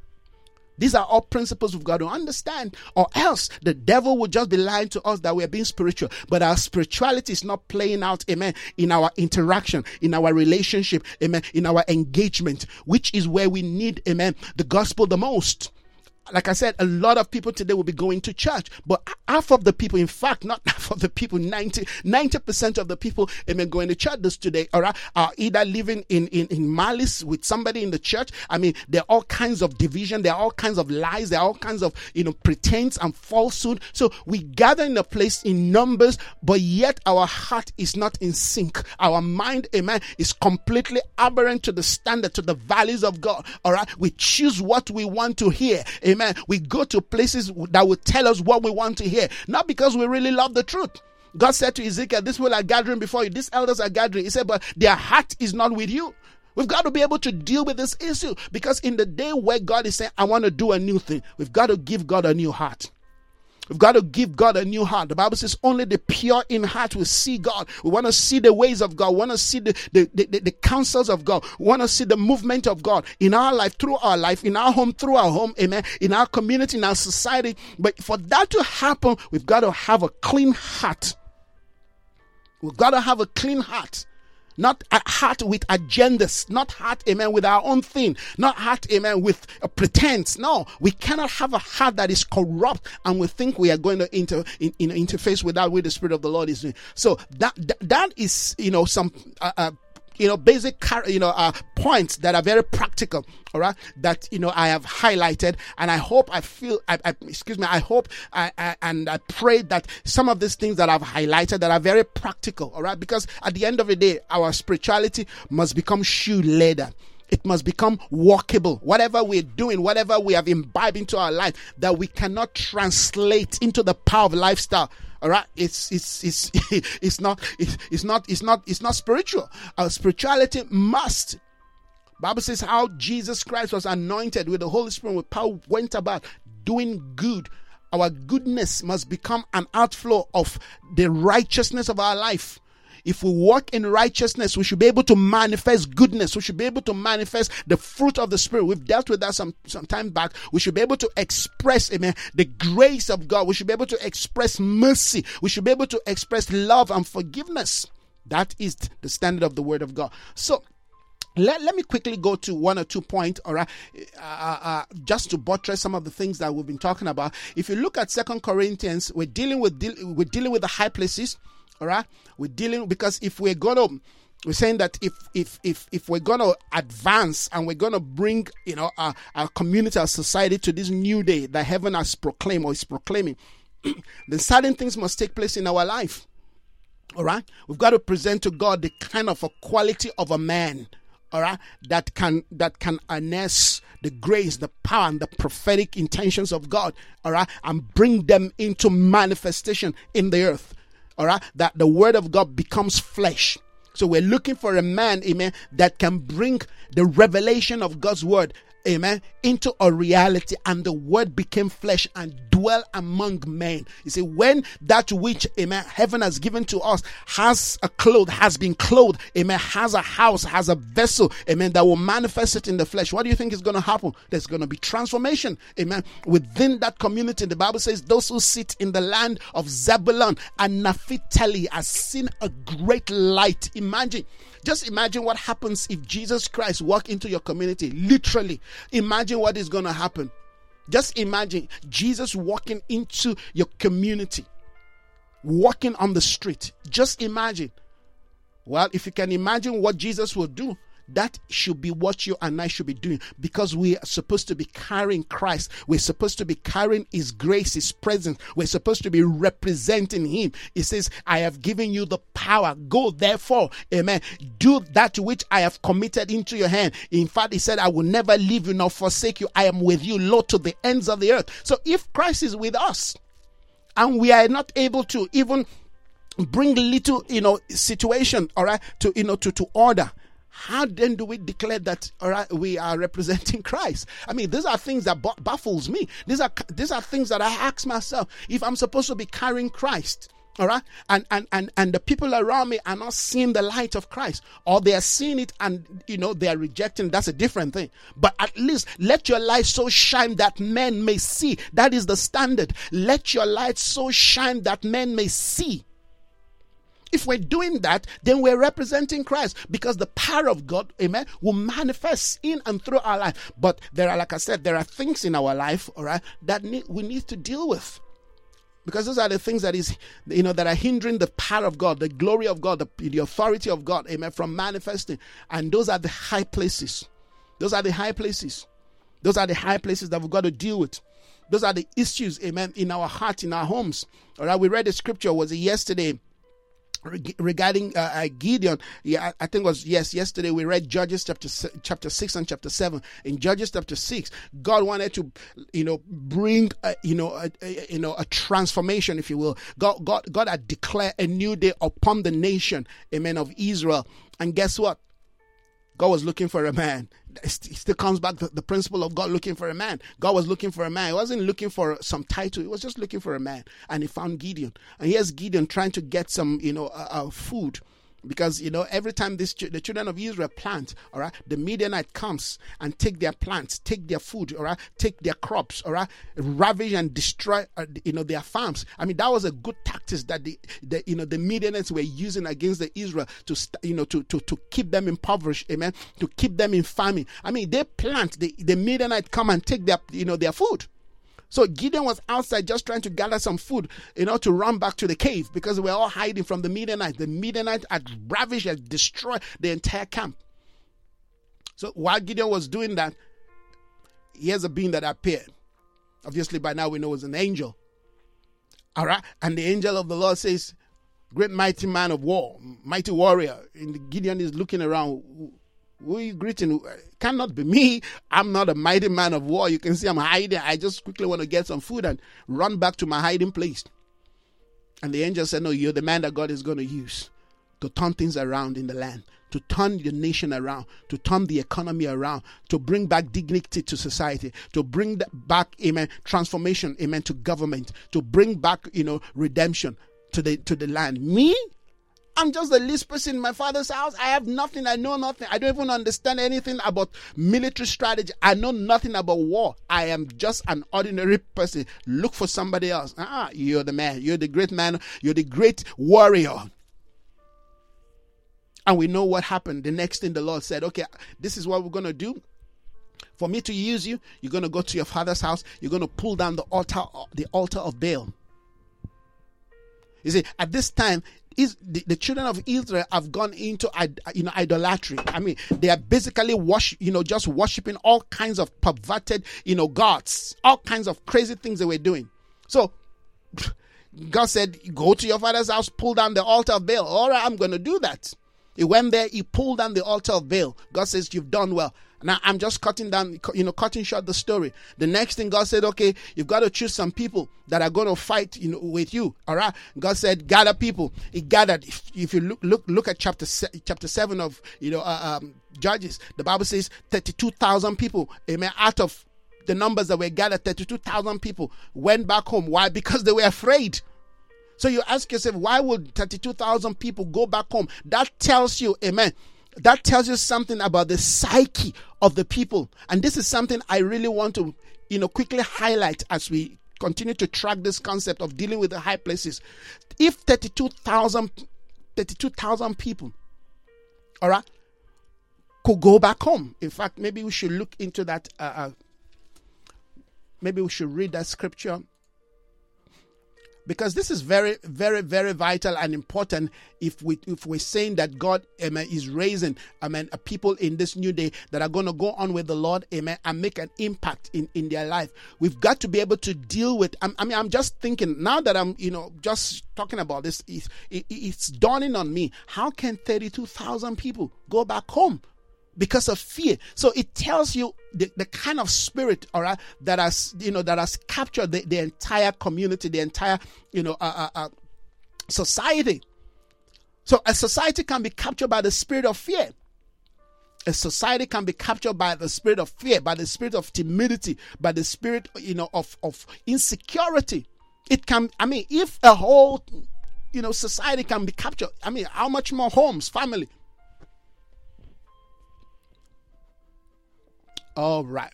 These are all principles we've got to understand, or else the devil will just be lying to us that we're being spiritual. But our spirituality is not playing out, amen, in our interaction, in our relationship, amen, in our engagement, which is where we need, amen, the gospel the most like I said, a lot of people today will be going to church, but half of the people, in fact, not half of the people, 90, percent of the people amen, going to church this today all right, are either living in, in, in malice with somebody in the church. I mean, there are all kinds of division, there are all kinds of lies, there are all kinds of, you know, pretense and falsehood. So we gather in a place in numbers, but yet our heart is not in sync. Our mind, amen, is completely aberrant to the standard, to the values of God. All right. We choose what we want to hear. Amen Amen. We go to places that will tell us what we want to hear, not because we really love the truth. God said to Ezekiel, This people are gathering before you, these elders are gathering. He said, But their heart is not with you. We've got to be able to deal with this issue because in the day where God is saying, I want to do a new thing, we've got to give God a new heart. We've got to give God a new heart. The Bible says only the pure in heart will see God. We want to see the ways of God. We want to see the, the, the, the counsels of God. We want to see the movement of God in our life, through our life, in our home, through our home, amen, in our community, in our society. But for that to happen, we've got to have a clean heart. We've got to have a clean heart not a heart with agendas, not heart, amen, with our own thing, not heart, amen, with a pretense. No, we cannot have a heart that is corrupt and we think we are going to inter, in, in interface with that with the Spirit of the Lord is doing. So that, that, that is, you know, some, uh, uh, you know, basic, you know, uh, points that are very practical. All right, that you know I have highlighted, and I hope I feel, I, I excuse me, I hope I, I, and I pray that some of these things that I've highlighted that are very practical. All right, because at the end of the day, our spirituality must become shoe leather it must become walkable. Whatever we're doing, whatever we have imbibed into our life, that we cannot translate into the power of lifestyle all right, it's it's it's it's not it's, it's not it's not it's not spiritual. Our spirituality must. Bible says how Jesus Christ was anointed with the Holy Spirit with power went about doing good. Our goodness must become an outflow of the righteousness of our life. If we walk in righteousness, we should be able to manifest goodness. We should be able to manifest the fruit of the Spirit. We've dealt with that some, some time back. We should be able to express, amen, the grace of God. We should be able to express mercy. We should be able to express love and forgiveness. That is the standard of the Word of God. So, let, let me quickly go to one or two points, all right, uh, uh, uh, just to buttress some of the things that we've been talking about. If you look at Second Corinthians, we're dealing with we're dealing with the high places. All right, we're dealing because if we're gonna we're saying that if if if if we're gonna advance and we're gonna bring you know our, our community our society to this new day that heaven has proclaimed or is proclaiming then certain things must take place in our life. All right? We've got to present to god the kind of a quality of a man all right that can that can harness the grace the power and the prophetic intentions of god all right and bring them into manifestation in the earth all right, that the word of God becomes flesh. So we're looking for a man, amen, that can bring the revelation of God's word amen, into a reality, and the word became flesh and dwell among men. You see, when that which, amen, heaven has given to us has a cloth, has been clothed, amen, has a house, has a vessel, amen, that will manifest it in the flesh, what do you think is going to happen? There's going to be transformation, amen, within that community. The Bible says, those who sit in the land of Zebulun and Naphtali have seen a great light. Imagine just imagine what happens if Jesus Christ walk into your community. Literally, imagine what is going to happen. Just imagine Jesus walking into your community, walking on the street. Just imagine. Well, if you can imagine what Jesus will do, that should be what you and I should be doing because we are supposed to be carrying Christ. We're supposed to be carrying His grace, His presence. We're supposed to be representing Him. He says, I have given you the power. Go therefore, amen. Do that which I have committed into your hand. In fact, He said, I will never leave you nor forsake you. I am with you, Lord, to the ends of the earth. So if Christ is with us and we are not able to even bring little, you know, situation, all right, to, you know, to, to order how then do we declare that we are representing Christ? I mean, these are things that baffles me. These are these are things that I ask myself if I'm supposed to be carrying Christ. All right, and and and and the people around me are not seeing the light of Christ, or they are seeing it and you know they are rejecting. That's a different thing. But at least let your light so shine that men may see. That is the standard. Let your light so shine that men may see. If we're doing that, then we're representing Christ because the power of God, amen, will manifest in and through our life. But there are, like I said, there are things in our life, all right, that need, we need to deal with. Because those are the things that is, you know, that are hindering the power of God, the glory of God, the, the authority of God, amen, from manifesting. And those are the high places. Those are the high places. Those are the high places that we've got to deal with. Those are the issues, amen, in our heart, in our homes. All right, we read the scripture, was it yesterday? Regarding uh, uh, Gideon, yeah, I, think it was yes. Yesterday we read Judges chapter chapter six and chapter seven. In Judges chapter six, God wanted to, you know, bring a, you know a, a, you know a transformation, if you will. God God God had declared a new day upon the nation, amen, of Israel. And guess what? God was looking for a man. It still comes back to the principle of God looking for a man. God was looking for a man. He wasn't looking for some title. He was just looking for a man. And he found Gideon. And here's Gideon trying to get some, you know, uh, uh, food because you know every time this the children of israel plant all right the midianite comes and take their plants take their food all right take their crops all right ravage and destroy uh, you know their farms. I mean that was a good tactic that the, the you know the midianites were using against the israel to you know to, to to keep them impoverished amen to keep them in famine. I mean they plant the the midianite come and take their you know their food so Gideon was outside just trying to gather some food, you know, to run back to the cave because we were all hiding from the Midianites. The Midianites had ravished and destroyed the entire camp. So while Gideon was doing that, here's a being that appeared. Obviously, by now we know it was an angel. All right. And the angel of the Lord says, Great mighty man of war, mighty warrior. And Gideon is looking around. Who you greeting? Cannot be me. I'm not a mighty man of war. You can see I'm hiding. I just quickly want to get some food and run back to my hiding place. And the angel said, No, you're the man that God is going to use to turn things around in the land, to turn the nation around, to turn the economy around, to bring back dignity to society, to bring back, amen, transformation, amen, to government, to bring back, you know, redemption to the to the land. Me? I'm just the least person in my father's house. I have nothing. I know nothing. I don't even understand anything about military strategy. I know nothing about war. I am just an ordinary person. Look for somebody else. Ah, you're the man. You're the great man. You're the great warrior. And we know what happened. The next thing the Lord said, okay, this is what we're going to do. For me to use you, you're going to go to your father's house. You're going to pull down the altar, the altar of Baal. You see, at this time, is the, the, children of Israel have gone into you know idolatry. I mean, they are basically wash you know just worshiping all kinds of perverted you know gods, all kinds of crazy things they were doing. So God said, "Go to your father's house, pull down the altar of Baal." All right, I'm going to do that. He went there, he pulled down the altar of Baal. God says, "You've done well." Now I'm just cutting down, you know, cutting short the story. The next thing God said, okay, you've got to choose some people that are going to fight, you know, with you. All right. God said, gather people. He gathered. If, if you look, look, look at chapter se- chapter seven of, you know, uh, um, Judges, the Bible says 32,000 people, amen, out of the numbers that were gathered, 32,000 people went back home. Why? Because they were afraid. So you ask yourself, why would 32,000 people go back home? That tells you, amen, that tells you something about the psyche of the people. And this is something I really want to, you know, quickly highlight as we continue to track this concept of dealing with the high places. If 32,000 32,000 people, all right, could go back home. In fact, maybe we should look into that. Uh, uh, maybe we should read that scripture because this is very, very, very vital and important if we if we're saying that God amen, is raising amen, people in this new day that are going to go on with the Lord amen, and make an impact in, in their life. We've got to be able to deal with. I mean, I'm just thinking now that I'm you know just talking about this. It's, it, it's dawning on me. How can 32,000 people go back home because of fear. So it tells you the, the kind of spirit, all right, that has you know that has captured the, the entire community, the entire you know uh, uh, uh, society. So a society can be captured by the spirit of fear. a society can be captured by the spirit of fear, by the spirit of timidity, by the spirit, you know, of, of insecurity. It can, I mean, if a whole, you know, society can be captured, I mean, how much more homes, family? All right.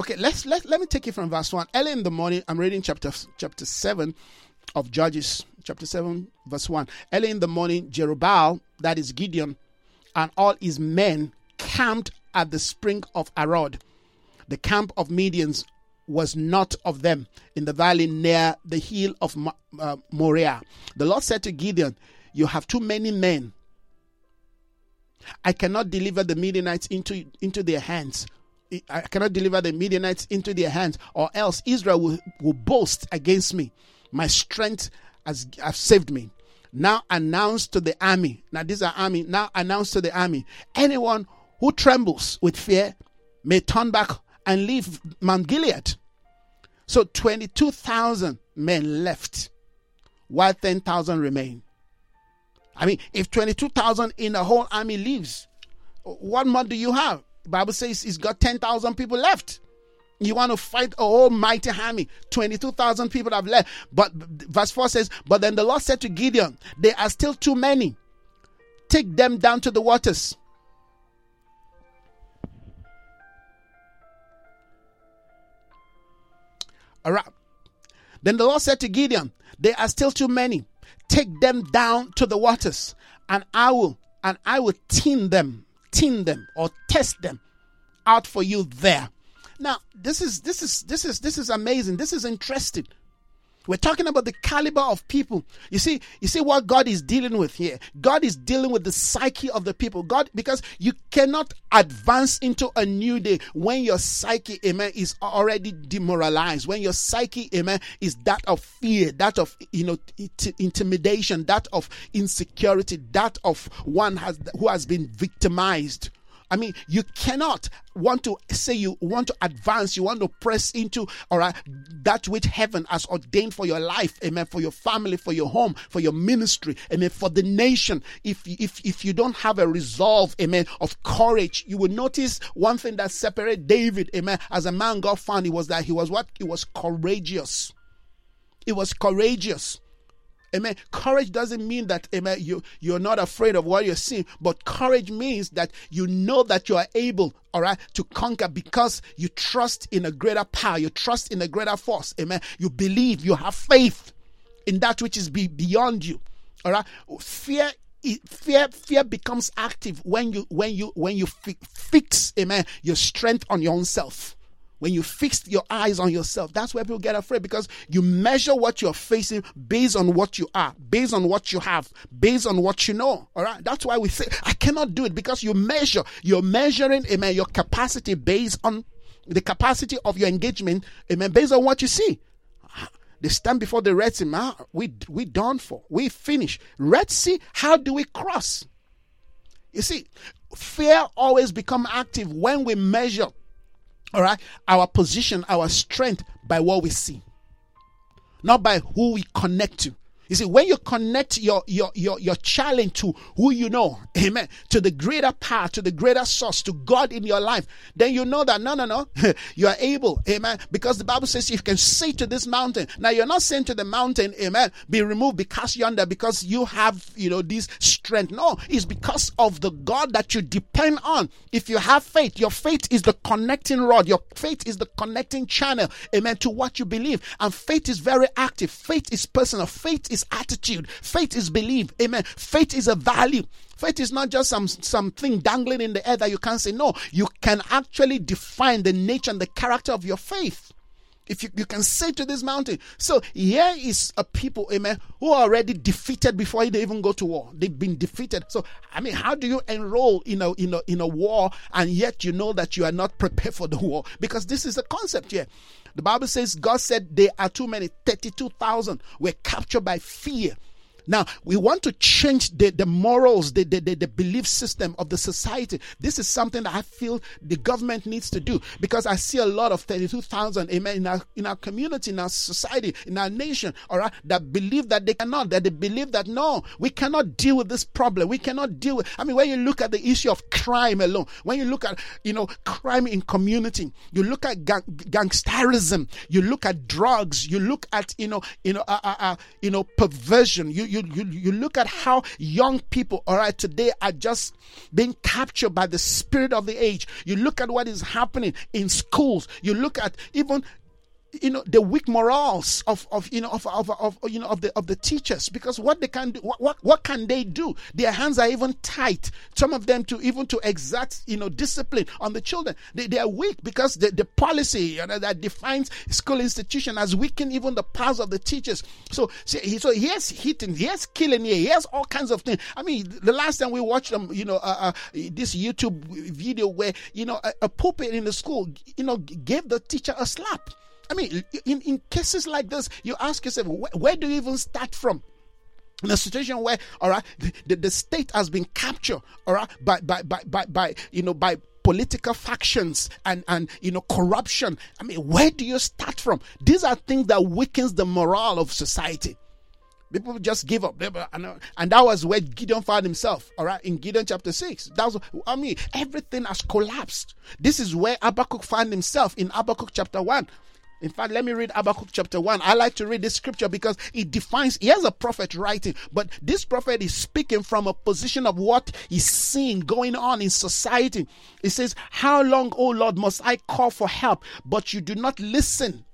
Okay, let's let, let me take it from verse 1. Early in the morning, I'm reading chapter chapter 7 of Judges, chapter 7, verse 1. Early in the morning, Jerubbaal, that is Gideon, and all his men camped at the spring of Arod. The camp of Midians was not of them in the valley near the hill of uh, Moriah. The Lord said to Gideon, You have too many men. I cannot deliver the Midianites into, into their hands. I cannot deliver the Midianites into their hands, or else Israel will, will boast against me. My strength has, has saved me. Now announce to the army. Now, these are army. Now announce to the army. Anyone who trembles with fear may turn back and leave Mount Gilead. So 22,000 men left, while 10,000 remain. I mean, if 22,000 in the whole army leaves, what more do you have? The Bible says he's got 10,000 people left. You want to fight a whole mighty army. 22,000 people have left. But verse 4 says, But then the Lord said to Gideon, There are still too many. Take them down to the waters. All right. Then the Lord said to Gideon, There are still too many. Take them down to the waters, and I will and I will tin them, tin them, or test them out for you there. Now, this is this is this is this is amazing. This is interesting. We're talking about the caliber of people. You see, you see what God is dealing with here. God is dealing with the psyche of the people. God, because you cannot advance into a new day when your psyche, amen, is already demoralized. When your psyche, amen, is that of fear, that of you know it, intimidation, that of insecurity, that of one has who has been victimized. I mean, you cannot want to say you want to advance, you want to press into all right that which heaven has ordained for your life, amen, for your family, for your home, for your ministry, amen, for the nation. If if if you don't have a resolve, amen, of courage, you will notice one thing that separated David, amen, as a man God found, it was that he was what? He was courageous. He was courageous. Amen. Courage doesn't mean that, amen, you, you're not afraid of what you're seeing, but courage means that you know that you are able, all right, to conquer because you trust in a greater power, you trust in a greater force. Amen. You believe, you have faith in that which is be beyond you. All right. Fear fear fear becomes active when you when you when you fix amen your strength on your own self when you fix your eyes on yourself, that's where people get afraid because you measure what you're facing based on what you are, based on what you have, based on what you know. All right. That's why we say, I cannot do it because you measure, you're measuring, amen, your capacity based on the capacity of your engagement, amen, based on what you see. They stand before the Red Sea, man, we, we done for, we finish. Red Sea, how do we cross? You see, fear always become active when we measure all right, our position, our strength by what we see, not by who we connect to. You see, when you connect your, your, your, your challenge to who you know, amen, to the greater power, to the greater source, to God in your life, then you know that no, no, no, you are able, amen. Because the Bible says you can say to this mountain. Now you're not saying to the mountain, amen, be removed, be cast yonder because you have, you know, this strength. No, it's because of the God that you depend on. If you have faith, your faith is the connecting rod, your faith is the connecting channel, amen, to what you believe. And faith is very active, faith is personal, faith is is attitude. Faith is belief. Amen. Faith is a value. Faith is not just some something dangling in the air that you can't say. No, you can actually define the nature and the character of your faith. If you, you can say to this mountain. So here is a people, amen, who are already defeated before they even go to war. They've been defeated. So I mean, how do you enroll in a in a in a war and yet you know that you are not prepared for the war? Because this is the concept here. The Bible says God said there are too many, 32,000 were captured by fear. Now, we want to change the, the morals, the, the, the, the belief system of the society. This is something that I feel the government needs to do because I see a lot of 32,000, amen, in our, in our community, in our society, in our nation, all right, that believe that they cannot, that they believe that no, we cannot deal with this problem. We cannot deal with, I mean, when you look at the issue of crime alone, when you look at, you know, crime in community, you look at gang, gangsterism, you look at drugs, you look at, you know, you know, uh, uh, uh, you know, perversion, you, you you, you, you look at how young people, all right, today are just being captured by the spirit of the age. You look at what is happening in schools. You look at even you know the weak morals of of you know of, of, of you know of the of the teachers. Because what they can do what, what what can they do? Their hands are even tight. Some of them to even to exact you know discipline on the children. They, they are weak because the, the policy you know, that defines school institution has weakened even the powers of the teachers. So see, so here's hitting here's killing here. Here's all kinds of things. I mean the last time we watched them you know uh, uh, this youtube video where you know a, a pulpit in the school you know gave the teacher a slap I mean, in, in cases like this, you ask yourself, where, where do you even start from? in a situation where all right the, the state has been captured all right by by by by, by you know by political factions and and you know corruption. I mean where do you start from? These are things that weakens the morale of society. People just give up. And that was where gideon found himself all right in gideon chapter 6 that was i mean everything has collapsed. This is where habakkuk found himself in habakkuk chapter 1 in fact, let me read Habakkuk chapter 1. I like to read this scripture because it defines, here's a prophet writing, but this prophet is speaking from a position of what he's seeing going on in society. He says, How long, O Lord, must I call for help, but you do not listen?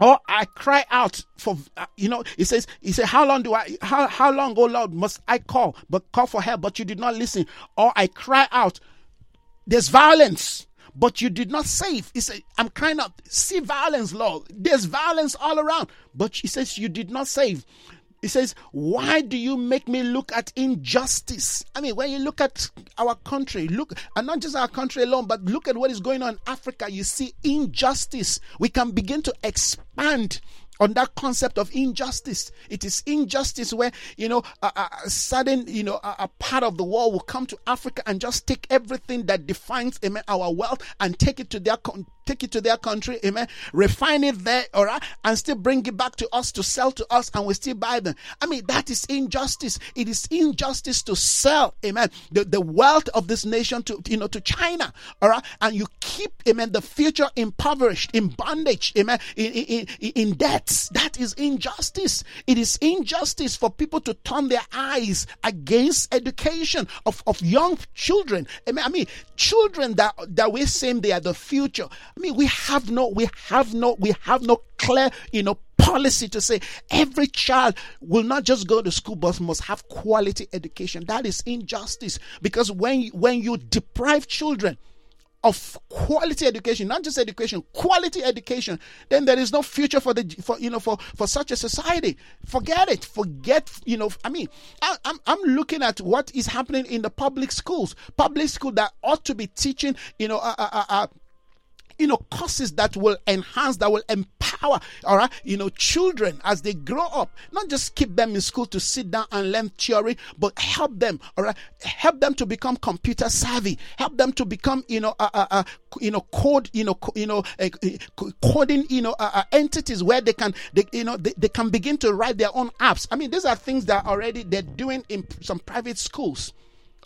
Or I cry out for, uh, you know, he says, he said, how long do I, how, how long, oh Lord, must I call, but call for help, but you did not listen? Or I cry out, there's violence but you did not save. He said, I'm kind of, see violence, Lord. There's violence all around. But he says, You did not save. He says, Why do you make me look at injustice? I mean, when you look at our country, look, and not just our country alone, but look at what is going on in Africa, you see injustice. We can begin to expand on that concept of injustice. It is injustice where, you know, a, a sudden, you know, a, a, part of the world will come to Africa and just take everything that defines our wealth and take it to their take it to their country, amen, refine it there, all right, and still bring it back to us to sell to us and we still buy them. I mean, that is injustice. It is injustice to sell, amen, the, the wealth of this nation to, you know, to China, all right, and you keep, amen, the future impoverished, in bondage, amen, in, in, in debts. That is injustice. It is injustice for people to turn their eyes against education of, of young children. Amen. I mean, children that, that we're saying they are the future. I mean, we have no, we have no, we have no clear, you know, policy to say every child will not just go to school but must have quality education. That is injustice because when when you deprive children of quality education, not just education, quality education, then there is no future for the for you know for for such a society. Forget it. Forget you know. I mean, I, am I'm, I'm looking at what is happening in the public schools, public school that ought to be teaching you know uh, uh, uh, you know, courses that will enhance, that will empower, all right, you know, children as they grow up. Not just keep them in school to sit down and learn theory, but help them, all right, help them to become computer savvy, help them to become, you know, uh, uh, uh you know, code, you know, co- you know, uh, coding, you know, uh, entities where they can, they, you know, they, they can begin to write their own apps. I mean, these are things that already they're doing in some private schools.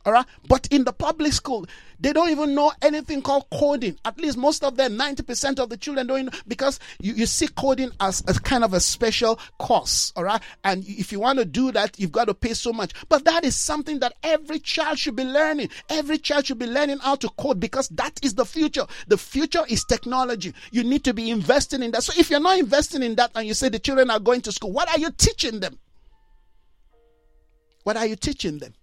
All right. But in the public school, they don't even know anything called coding. At least most of them, 90% of the children don't know because you, you see coding as a kind of a special course. All right. And if you want to do that, you've got to pay so much. But that is something that every child should be learning. Every child should be learning how to code because that is the future. The future is technology. You need to be investing in that. So if you're not investing in that and you say the children are going to school, what are you teaching them? What are you teaching them?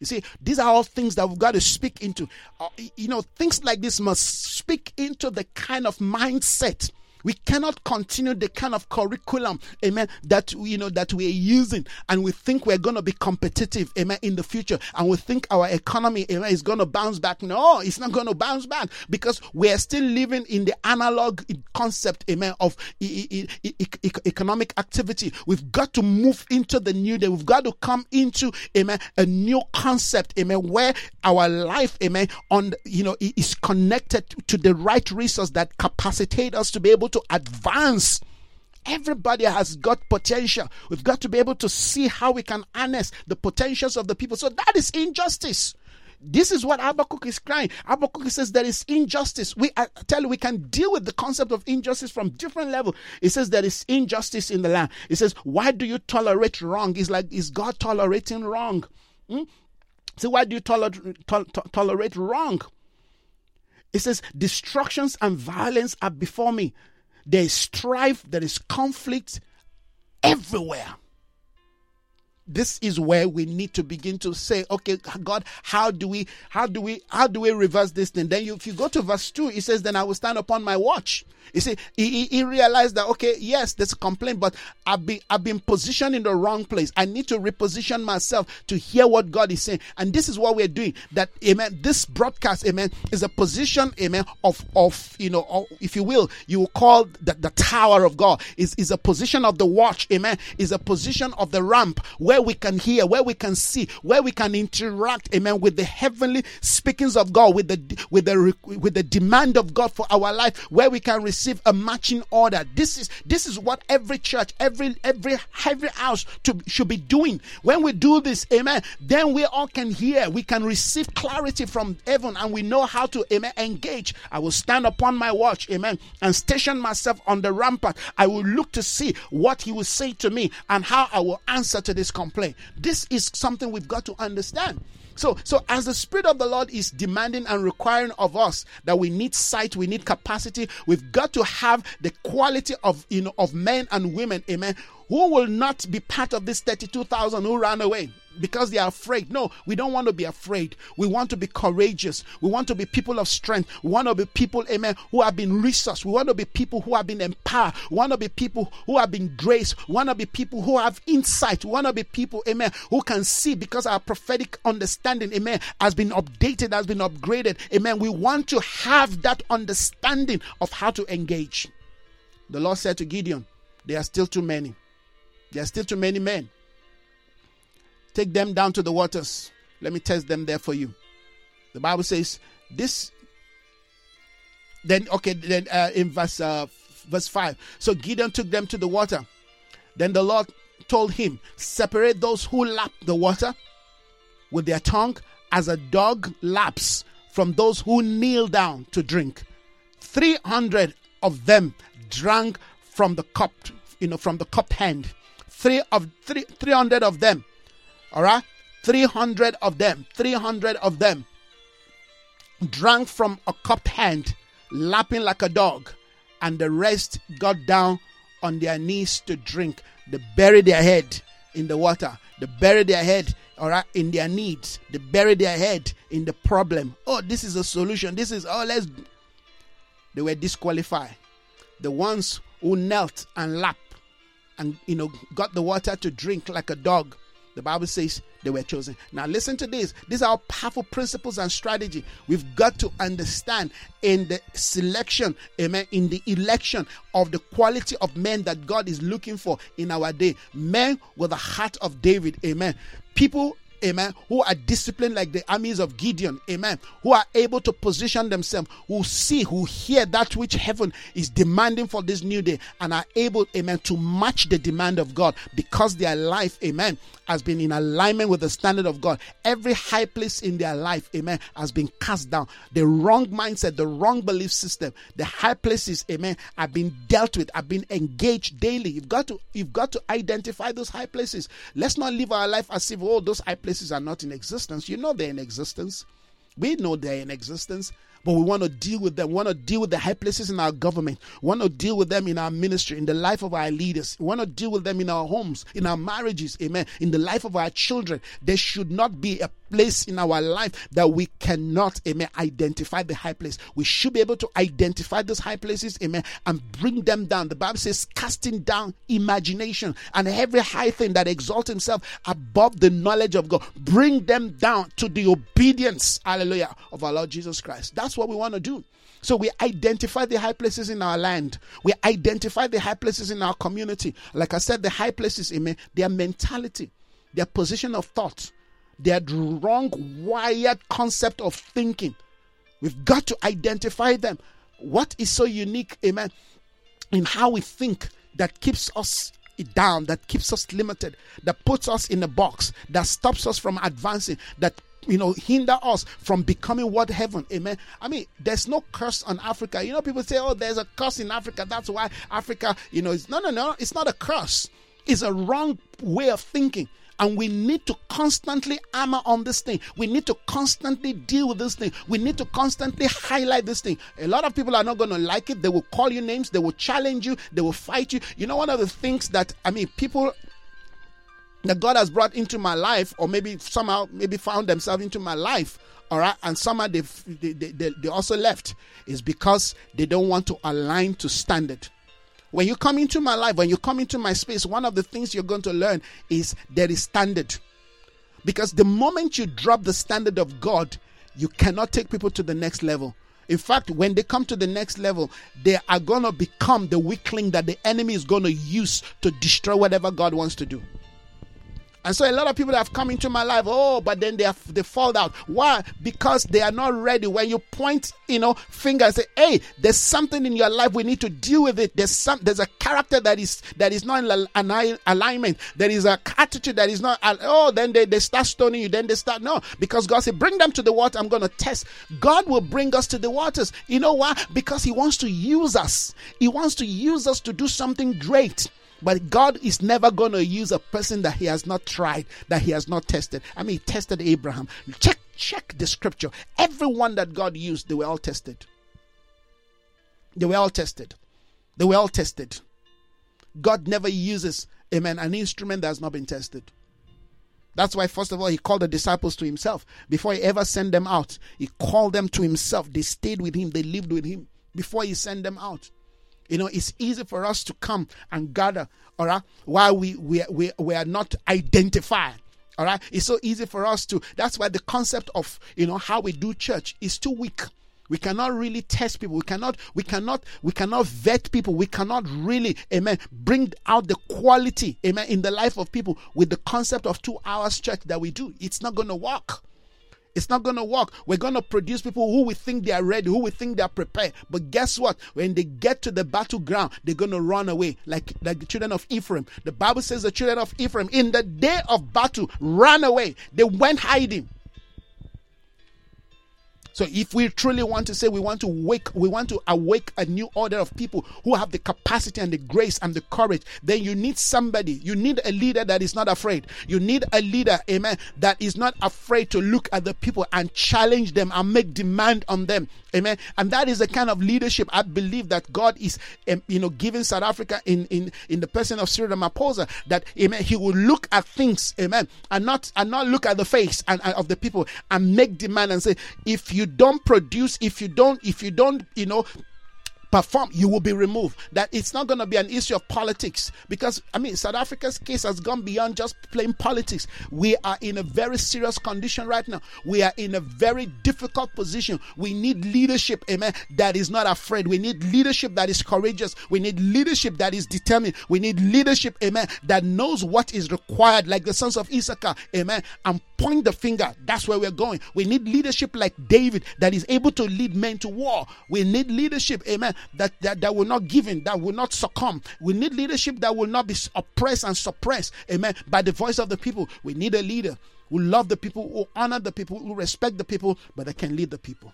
You see, these are all things that we've got to speak into. Uh, you know, things like this must speak into the kind of mindset We cannot continue the kind of curriculum, amen, that you know that we're using and we think we're gonna be competitive, amen, in the future, and we think our economy, amen, is gonna bounce back. No, it's not gonna bounce back because we're still living in the analog concept, amen, of e- e- e- economic activity. We've got to move into the new day. We've got to come into, amen, a new concept, amen, where our life, amen, on you know is connected to the right resource that capacitate us to be able to advance. Everybody has got potential. We've got to be able to see how we can harness the potentials of the people. So that is injustice. This is what Habakkuk is crying. Habakkuk says there is injustice. We I tell you, we can deal with the concept of injustice from different level. It says there is injustice in the land. It says, why do you tolerate wrong? It's like, is God tolerating wrong? Hmm? So why do you tolerate, to- to- tolerate wrong? It says, destructions and violence are before me. There is strife, there is conflict everywhere this is where we need to begin to say okay god how do we how do we how do we reverse this thing? Then you, if you go to verse 2 it says then i will stand upon my watch. You see he, he realized that okay yes there's a complaint but i've been i've been positioned in the wrong place. I need to reposition myself to hear what god is saying. And this is what we're doing that amen this broadcast amen is a position amen of of you know of, if you will you will call the, the tower of god is is a position of the watch amen is a position of the ramp where where we can hear, where we can see, where we can interact, amen, with the heavenly speakings of God, with the with the with the demand of God for our life, where we can receive a matching order. This is this is what every church, every every every house to, should be doing. When we do this, amen, then we all can hear, we can receive clarity from heaven, and we know how to amen engage. I will stand upon my watch, amen, and station myself on the rampart. I will look to see what he will say to me and how I will answer to this complaint. This is something we've got to understand. So, so as the Spirit of the Lord is demanding and requiring of us that we need sight, we need capacity, we've got to have the quality of you know of men and women, amen, who will not be part of this 32,000 who ran away because they are afraid. No, we don't want to be afraid. We want to be courageous. We want to be people of strength. We want to be people, amen, who have been resourced. We want to be people who have been empowered. We want to be people who have been graced. We want to be people who have insight. We want to be people, amen, who can see because our prophetic understanding, amen, has been updated, has been upgraded. Amen. We want to have that understanding of how to engage. The Lord said to Gideon, There are still too many. There are still too many men. Take them down to the waters. Let me test them there for you. The Bible says this. Then okay, then uh, in verse uh, verse five. So Gideon took them to the water. Then the Lord told him, "Separate those who lap the water with their tongue, as a dog laps from those who kneel down to drink." Three hundred of them drank from the cup, you know, from the cup hand. Three of three, three hundred of them all right? 300 of them, 300 of them drank from a cupped hand, lapping like a dog, and the rest got down on their knees to drink. They buried their head in the water. They buried their head, all right, in their needs. They buried their head in the problem. Oh, this is a solution. This is, oh, let's. They were disqualified. The ones who knelt and lapped and, you know, got the water to drink like a dog the Bible says they were chosen. Now, listen to this. These are powerful principles and strategy. We've got to understand in the selection, amen, in the election of the quality of men that God is looking for in our day. Men with the heart of David, amen. People amen, who are disciplined like the armies of Gideon, amen, who are able to position themselves, who see, who hear that which heaven is demanding for this new day, and are able, amen, to match the demand of God because their life, amen, has been in alignment with the standard of God. Every high place in their life, amen, has been cast down. The wrong mindset, the wrong belief system, the high places, amen, have been dealt with, have been engaged daily. You've got to you've got to identify those high places. Let's not live our life as if oh, those high places are not in existence. You know they're in existence. We know they're in existence but we want to deal with them. We want to deal with the high places in our government. We want to deal with them in our ministry, in the life of our leaders. We want to deal with them in our homes, in our marriages, amen, in the life of our children. There should not be a place in our life that we cannot, amen, identify the high place. We should be able to identify those high places, amen, and bring them down. The Bible says, casting down imagination and every high thing that exalts himself above the knowledge of God. Bring them down to the obedience, hallelujah, of our Lord Jesus Christ. That's what we want to do. So we identify the high places in our land. We identify the high places in our community. Like I said, the high places, amen, their mentality, their position of thought, their wrong wired concept of thinking. We've got to identify them. What is so unique, amen, in how we think that keeps us down, that keeps us limited, that puts us in a box, that stops us from advancing, that you know hinder us from becoming what heaven amen i mean there's no curse on africa you know people say oh there's a curse in africa that's why africa you know it's no no no it's not a curse it's a wrong way of thinking and we need to constantly hammer on this thing. We need to constantly deal with this thing. We need to constantly highlight this thing. A lot of people are not going to like it. They will call you names. They will challenge you. They will fight you. You know, one of the things that, I mean, people that God has brought into my life, or maybe somehow maybe found themselves into my life, all right, and somehow they they, they, they also left, is because they don't want to align to standard. When you come into my life, when you come into my space, one of the things you're going to learn is there is standard. Because the moment you drop the standard of God, you cannot take people to the next level. In fact, when they come to the next level, they are going to become the weakling that the enemy is going to use to destroy whatever God wants to do. And so a lot of people have come into my life, oh, but then they have they fall out. Why? Because they are not ready. When you point, you know, finger and say, hey, there's something in your life, we need to deal with it. There's some there's a character that is that is not in alignment. There is a attitude that is not oh, then they, they start stoning you, then they start no, because God said, Bring them to the water, I'm gonna test. God will bring us to the waters. You know why? Because He wants to use us, He wants to use us to do something great. But God is never going to use a person that he has not tried, that he has not tested. I mean, he tested Abraham. Check, check the scripture. Everyone that God used, they were all tested. They were all tested. They were all tested. God never uses, amen, an instrument that has not been tested. That's why, first of all, he called the disciples to himself. Before he ever sent them out, he called them to himself. They stayed with him, they lived with him before he sent them out. You know, it's easy for us to come and gather, all right, while we, we, we, we are not identified. All right, it's so easy for us to. That's why the concept of you know how we do church is too weak. We cannot really test people. We cannot, we cannot, we cannot vet people. We cannot really, amen, bring out the quality, amen, in the life of people with the concept of two hours church that we do. It's not going to work. It's not going to work. We're going to produce people who we think they are ready, who we think they are prepared. But guess what? When they get to the battleground, they're going to run away like, like the children of Ephraim. The Bible says the children of Ephraim, in the day of battle, ran away. They went hiding. So if we truly want to say we want to wake, we want to awake a new order of people who have the capacity and the grace and the courage, then you need somebody. You need a leader that is not afraid. You need a leader, amen, that is not afraid to look at the people and challenge them and make demand on them. Amen. And that is the kind of leadership I believe that God is, um, you know, giving South Africa in in in the person of Cyril Ramaphosa. That amen, he will look at things, amen, and not and not look at the face and, and of the people and make demand and say, if you don't produce, if you don't, if you don't, you know, perform, you will be removed. That it's not going to be an issue of politics because I mean South Africa's case has gone beyond just playing politics. We are in a very serious condition right now. We are in a very difficult position. We need leadership, amen, that is not afraid. We need leadership that is courageous. We need leadership that is determined. We need leadership, amen, that knows what is required, like the sons of Issachar, amen, point the finger. That's where we're going. We need leadership like David that is able to lead men to war. We need leadership, amen, that, that, that will not give in, that will not succumb. We need leadership that will not be oppressed and suppressed, amen, by the voice of the people. We need a leader who love the people, who honor the people, who respect the people, but that can lead the people.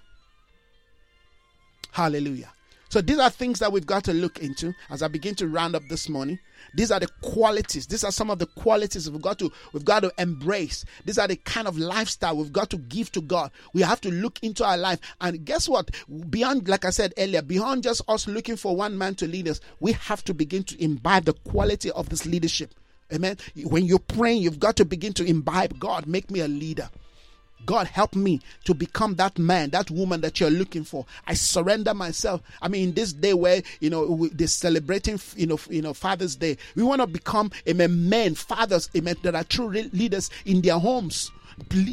Hallelujah. So these are things that we've got to look into as I begin to round up this morning. These are the qualities. These are some of the qualities we've got to we've got to embrace. These are the kind of lifestyle we've got to give to God. We have to look into our life. And guess what? Beyond, like I said earlier, beyond just us looking for one man to lead us, we have to begin to imbibe the quality of this leadership. Amen. When you're praying, you've got to begin to imbibe God, make me a leader. God, help me to become that man, that woman that you're looking for. I surrender myself. I mean, in this day where you know they're celebrating, you know, you know, Father's Day, we want to become amen, men, fathers, amen, that are true leaders in their homes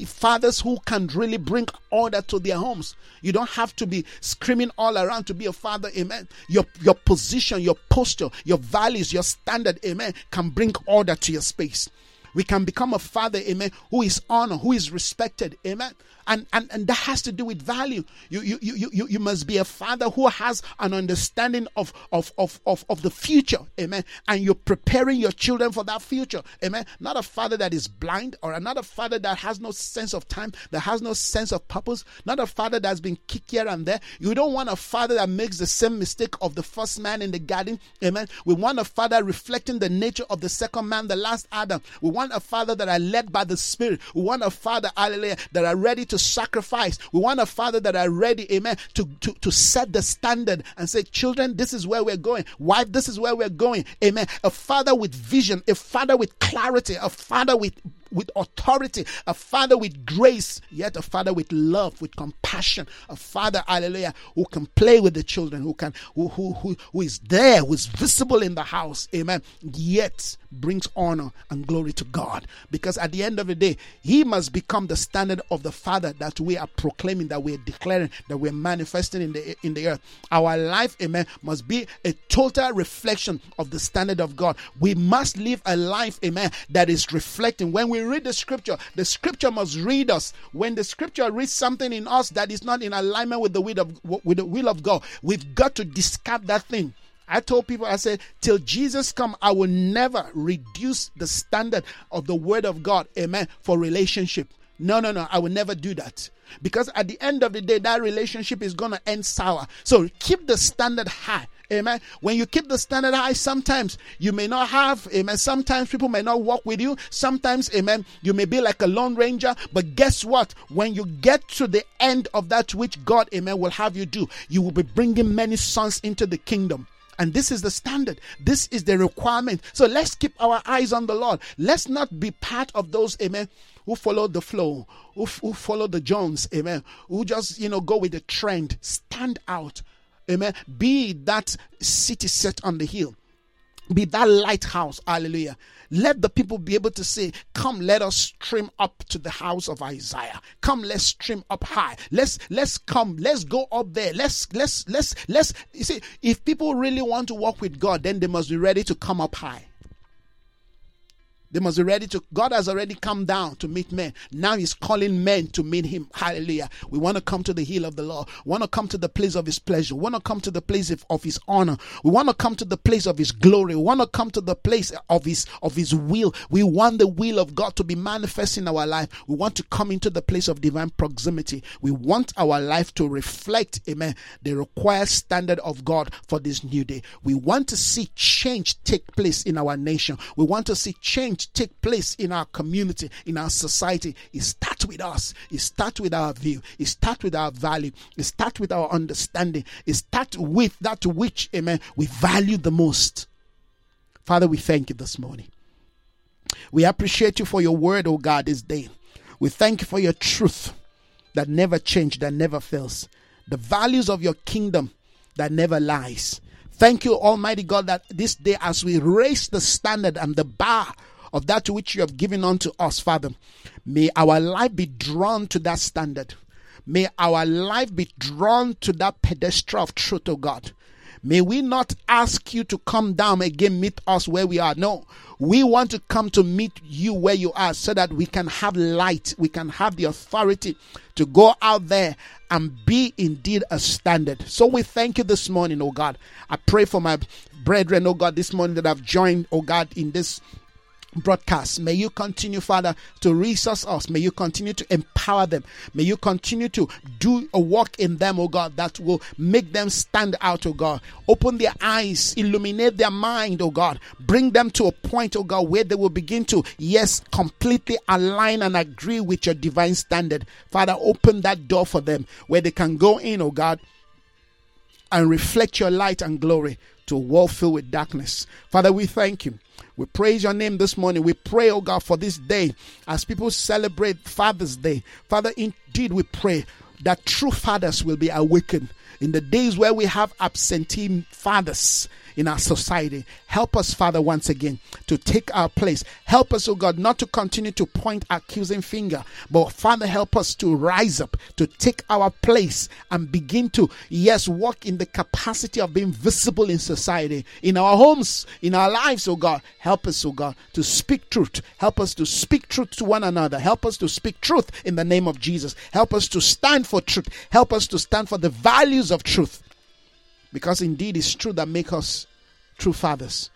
fathers who can really bring order to their homes. You don't have to be screaming all around to be a father, amen. Your your position, your posture, your values, your standard, amen, can bring order to your space. We can become a father, amen, who is honored, who is respected, amen and, and, and that has to do with value. You, you, you, you, you must be a father who has an understanding of, of, of, of, of the future. Amen. And you're preparing your children for that future. Amen. Not a father that is blind or another father that has no sense of time, that has no sense of purpose, not a father that's been kicked here and there. You don't want a father that makes the same mistake of the first man in the garden. Amen. We want a father reflecting the nature of the second man, the last Adam. We want a father that are led by the Spirit. We want a father, hallelujah, that are ready to to sacrifice. We want a father that are ready, amen, to, to, to set the standard and say, children, this is where we're going. Wife, this is where we're going. Amen. A father with vision, a father with clarity, a father with with authority, a father with grace, yet a father with love, with compassion, a father, hallelujah, who can play with the children, who can, who, who, who, who is there, who is visible in the house, amen, yet brings honor and glory to God. Because at the end of the day, he must become the standard of the father that we are proclaiming, that we're declaring, that we're manifesting in the in the earth. Our life, amen, must be a total reflection of the standard of God. We must live a life, amen, that is reflecting when we read the scripture, the scripture must read us. When the scripture reads something in us that is not in alignment with the will of with the will of God, we've got to discard that thing. I told people, I said, till Jesus come, I will never reduce the standard of the word of God, amen, for relationship. No, no, no, I will never do that. Because at the end of the day, that relationship is going to end sour. So keep the standard high. Amen. When you keep the standard high, sometimes you may not have, amen. Sometimes people may not walk with you. Sometimes, amen, you may be like a lone ranger. But guess what? When you get to the end of that which God, amen, will have you do, you will be bringing many sons into the kingdom. And this is the standard. This is the requirement. So let's keep our eyes on the Lord. Let's not be part of those, amen, who follow the flow, who, who follow the Jones, amen, who just, you know, go with the trend. Stand out. Amen. Be that city set on the hill. Be that lighthouse. Hallelujah. Let the people be able to say, Come, let us stream up to the house of Isaiah. Come, let's stream up high. Let's let's come, let's go up there. Let's let's let's let's you see, if people really want to walk with God, then they must be ready to come up high. They must be ready to, God has already come down to meet men. Now He's calling men to meet Him. Hallelujah. We want to come to the hill of the Lord. We want to come to the place of His pleasure. We want to come to the place of, of His honor. We want to come to the place of His glory. We want to come to the place of His, of His will. We want the will of God to be manifest in our life. We want to come into the place of divine proximity. We want our life to reflect, amen, the required standard of God for this new day. We want to see change take place in our nation. We want to see change take place in our community, in our society, it starts with us. It starts with our view. It starts with our value. It starts with our understanding. It starts with that which, amen, we value the most. Father, we thank you this morning. We appreciate you for your word, oh God, this day. We thank you for your truth that never changes, that never fails. The values of your kingdom that never lies. Thank you, Almighty God, that this day as we raise the standard and the bar of that to which you have given unto us, Father. May our life be drawn to that standard. May our life be drawn to that pedestal of truth, O God. May we not ask you to come down again, meet us where we are. No, we want to come to meet you where you are so that we can have light, we can have the authority to go out there and be indeed a standard. So we thank you this morning, oh God. I pray for my brethren, oh God, this morning that I've joined, oh God, in this broadcast. May you continue, Father, to resource us. May you continue to empower them. May you continue to do a work in them, oh God, that will make them stand out, oh God. Open their eyes, illuminate their mind, oh God. Bring them to a point, oh God, where they will begin to, yes, completely align and agree with your divine standard. Father, open that door for them where they can go in, oh God and reflect your light and glory to a world filled with darkness. Father, we thank you. We praise your name this morning. We pray, oh God, for this day as people celebrate Father's Day. Father, indeed, we pray that true fathers will be awakened in the days where we have absentee fathers in our society. Help us, Father, once again to take our place. Help us, oh God, not to continue to point accusing finger, but Father, help us to rise up, to take our place and begin to, yes, walk in the capacity of being visible in society, in our homes, in our lives, oh God. Help us, oh God, to speak truth. Help us to speak truth to one another. Help us to speak truth in the name of Jesus. Help us to stand for truth. Help us to stand for the values of truth. Because indeed it's true that make us true fathers.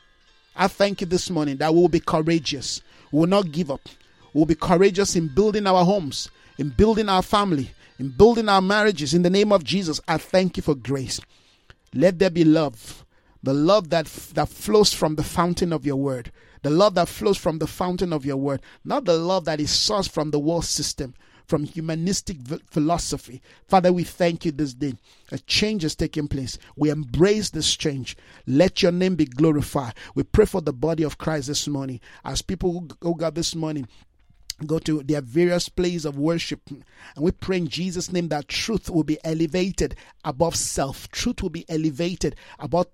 I thank you this morning that we will be courageous. We will not give up. We will be courageous in building our homes, in building our family, in building our marriages. In the name of Jesus, I thank you for grace. Let there be love, the love that, that flows from the fountain of your word, the love that flows from the fountain of your word, not the love that is sourced from the world system, from humanistic philosophy. Father, we thank you this day. A change is taking place. We embrace this change. Let your name be glorified. We pray for the body of Christ this morning. As people go God this morning, go to their various places of worship. And we pray in Jesus' name that truth will be elevated above self. Truth will be elevated above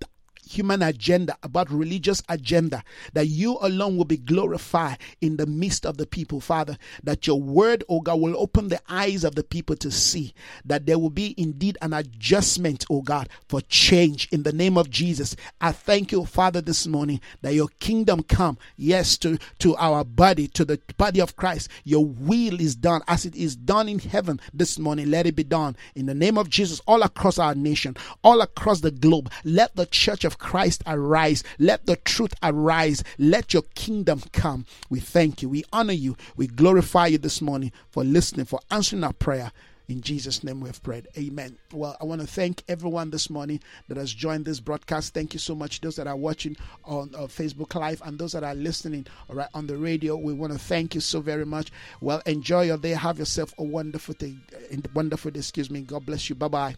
human agenda, about religious agenda, that you alone will be glorified in the midst of the people, Father. That your word, oh God, will open the eyes of the people to see that there will be indeed an adjustment, oh God, for change in the name of Jesus. I thank you, Father, this morning that your kingdom come, yes, to, to our body, to the body of Christ. Your will is done as it is done in heaven this morning. Let it be done in the name of Jesus all across our nation, all across the globe. Let the church of of Christ arise. Let the truth arise. Let your kingdom come. We thank you. We honor you. We glorify you this morning for listening, for answering our prayer. In Jesus' name we have prayed. Amen. Well, I want to thank everyone this morning that has joined this broadcast. Thank you so much. Those that are watching on uh, Facebook Live and those that are listening all right, on the radio, we want to thank you so very much. Well, enjoy your day. Have yourself a wonderful day. Wonderful day. Excuse me. God bless you. Bye bye.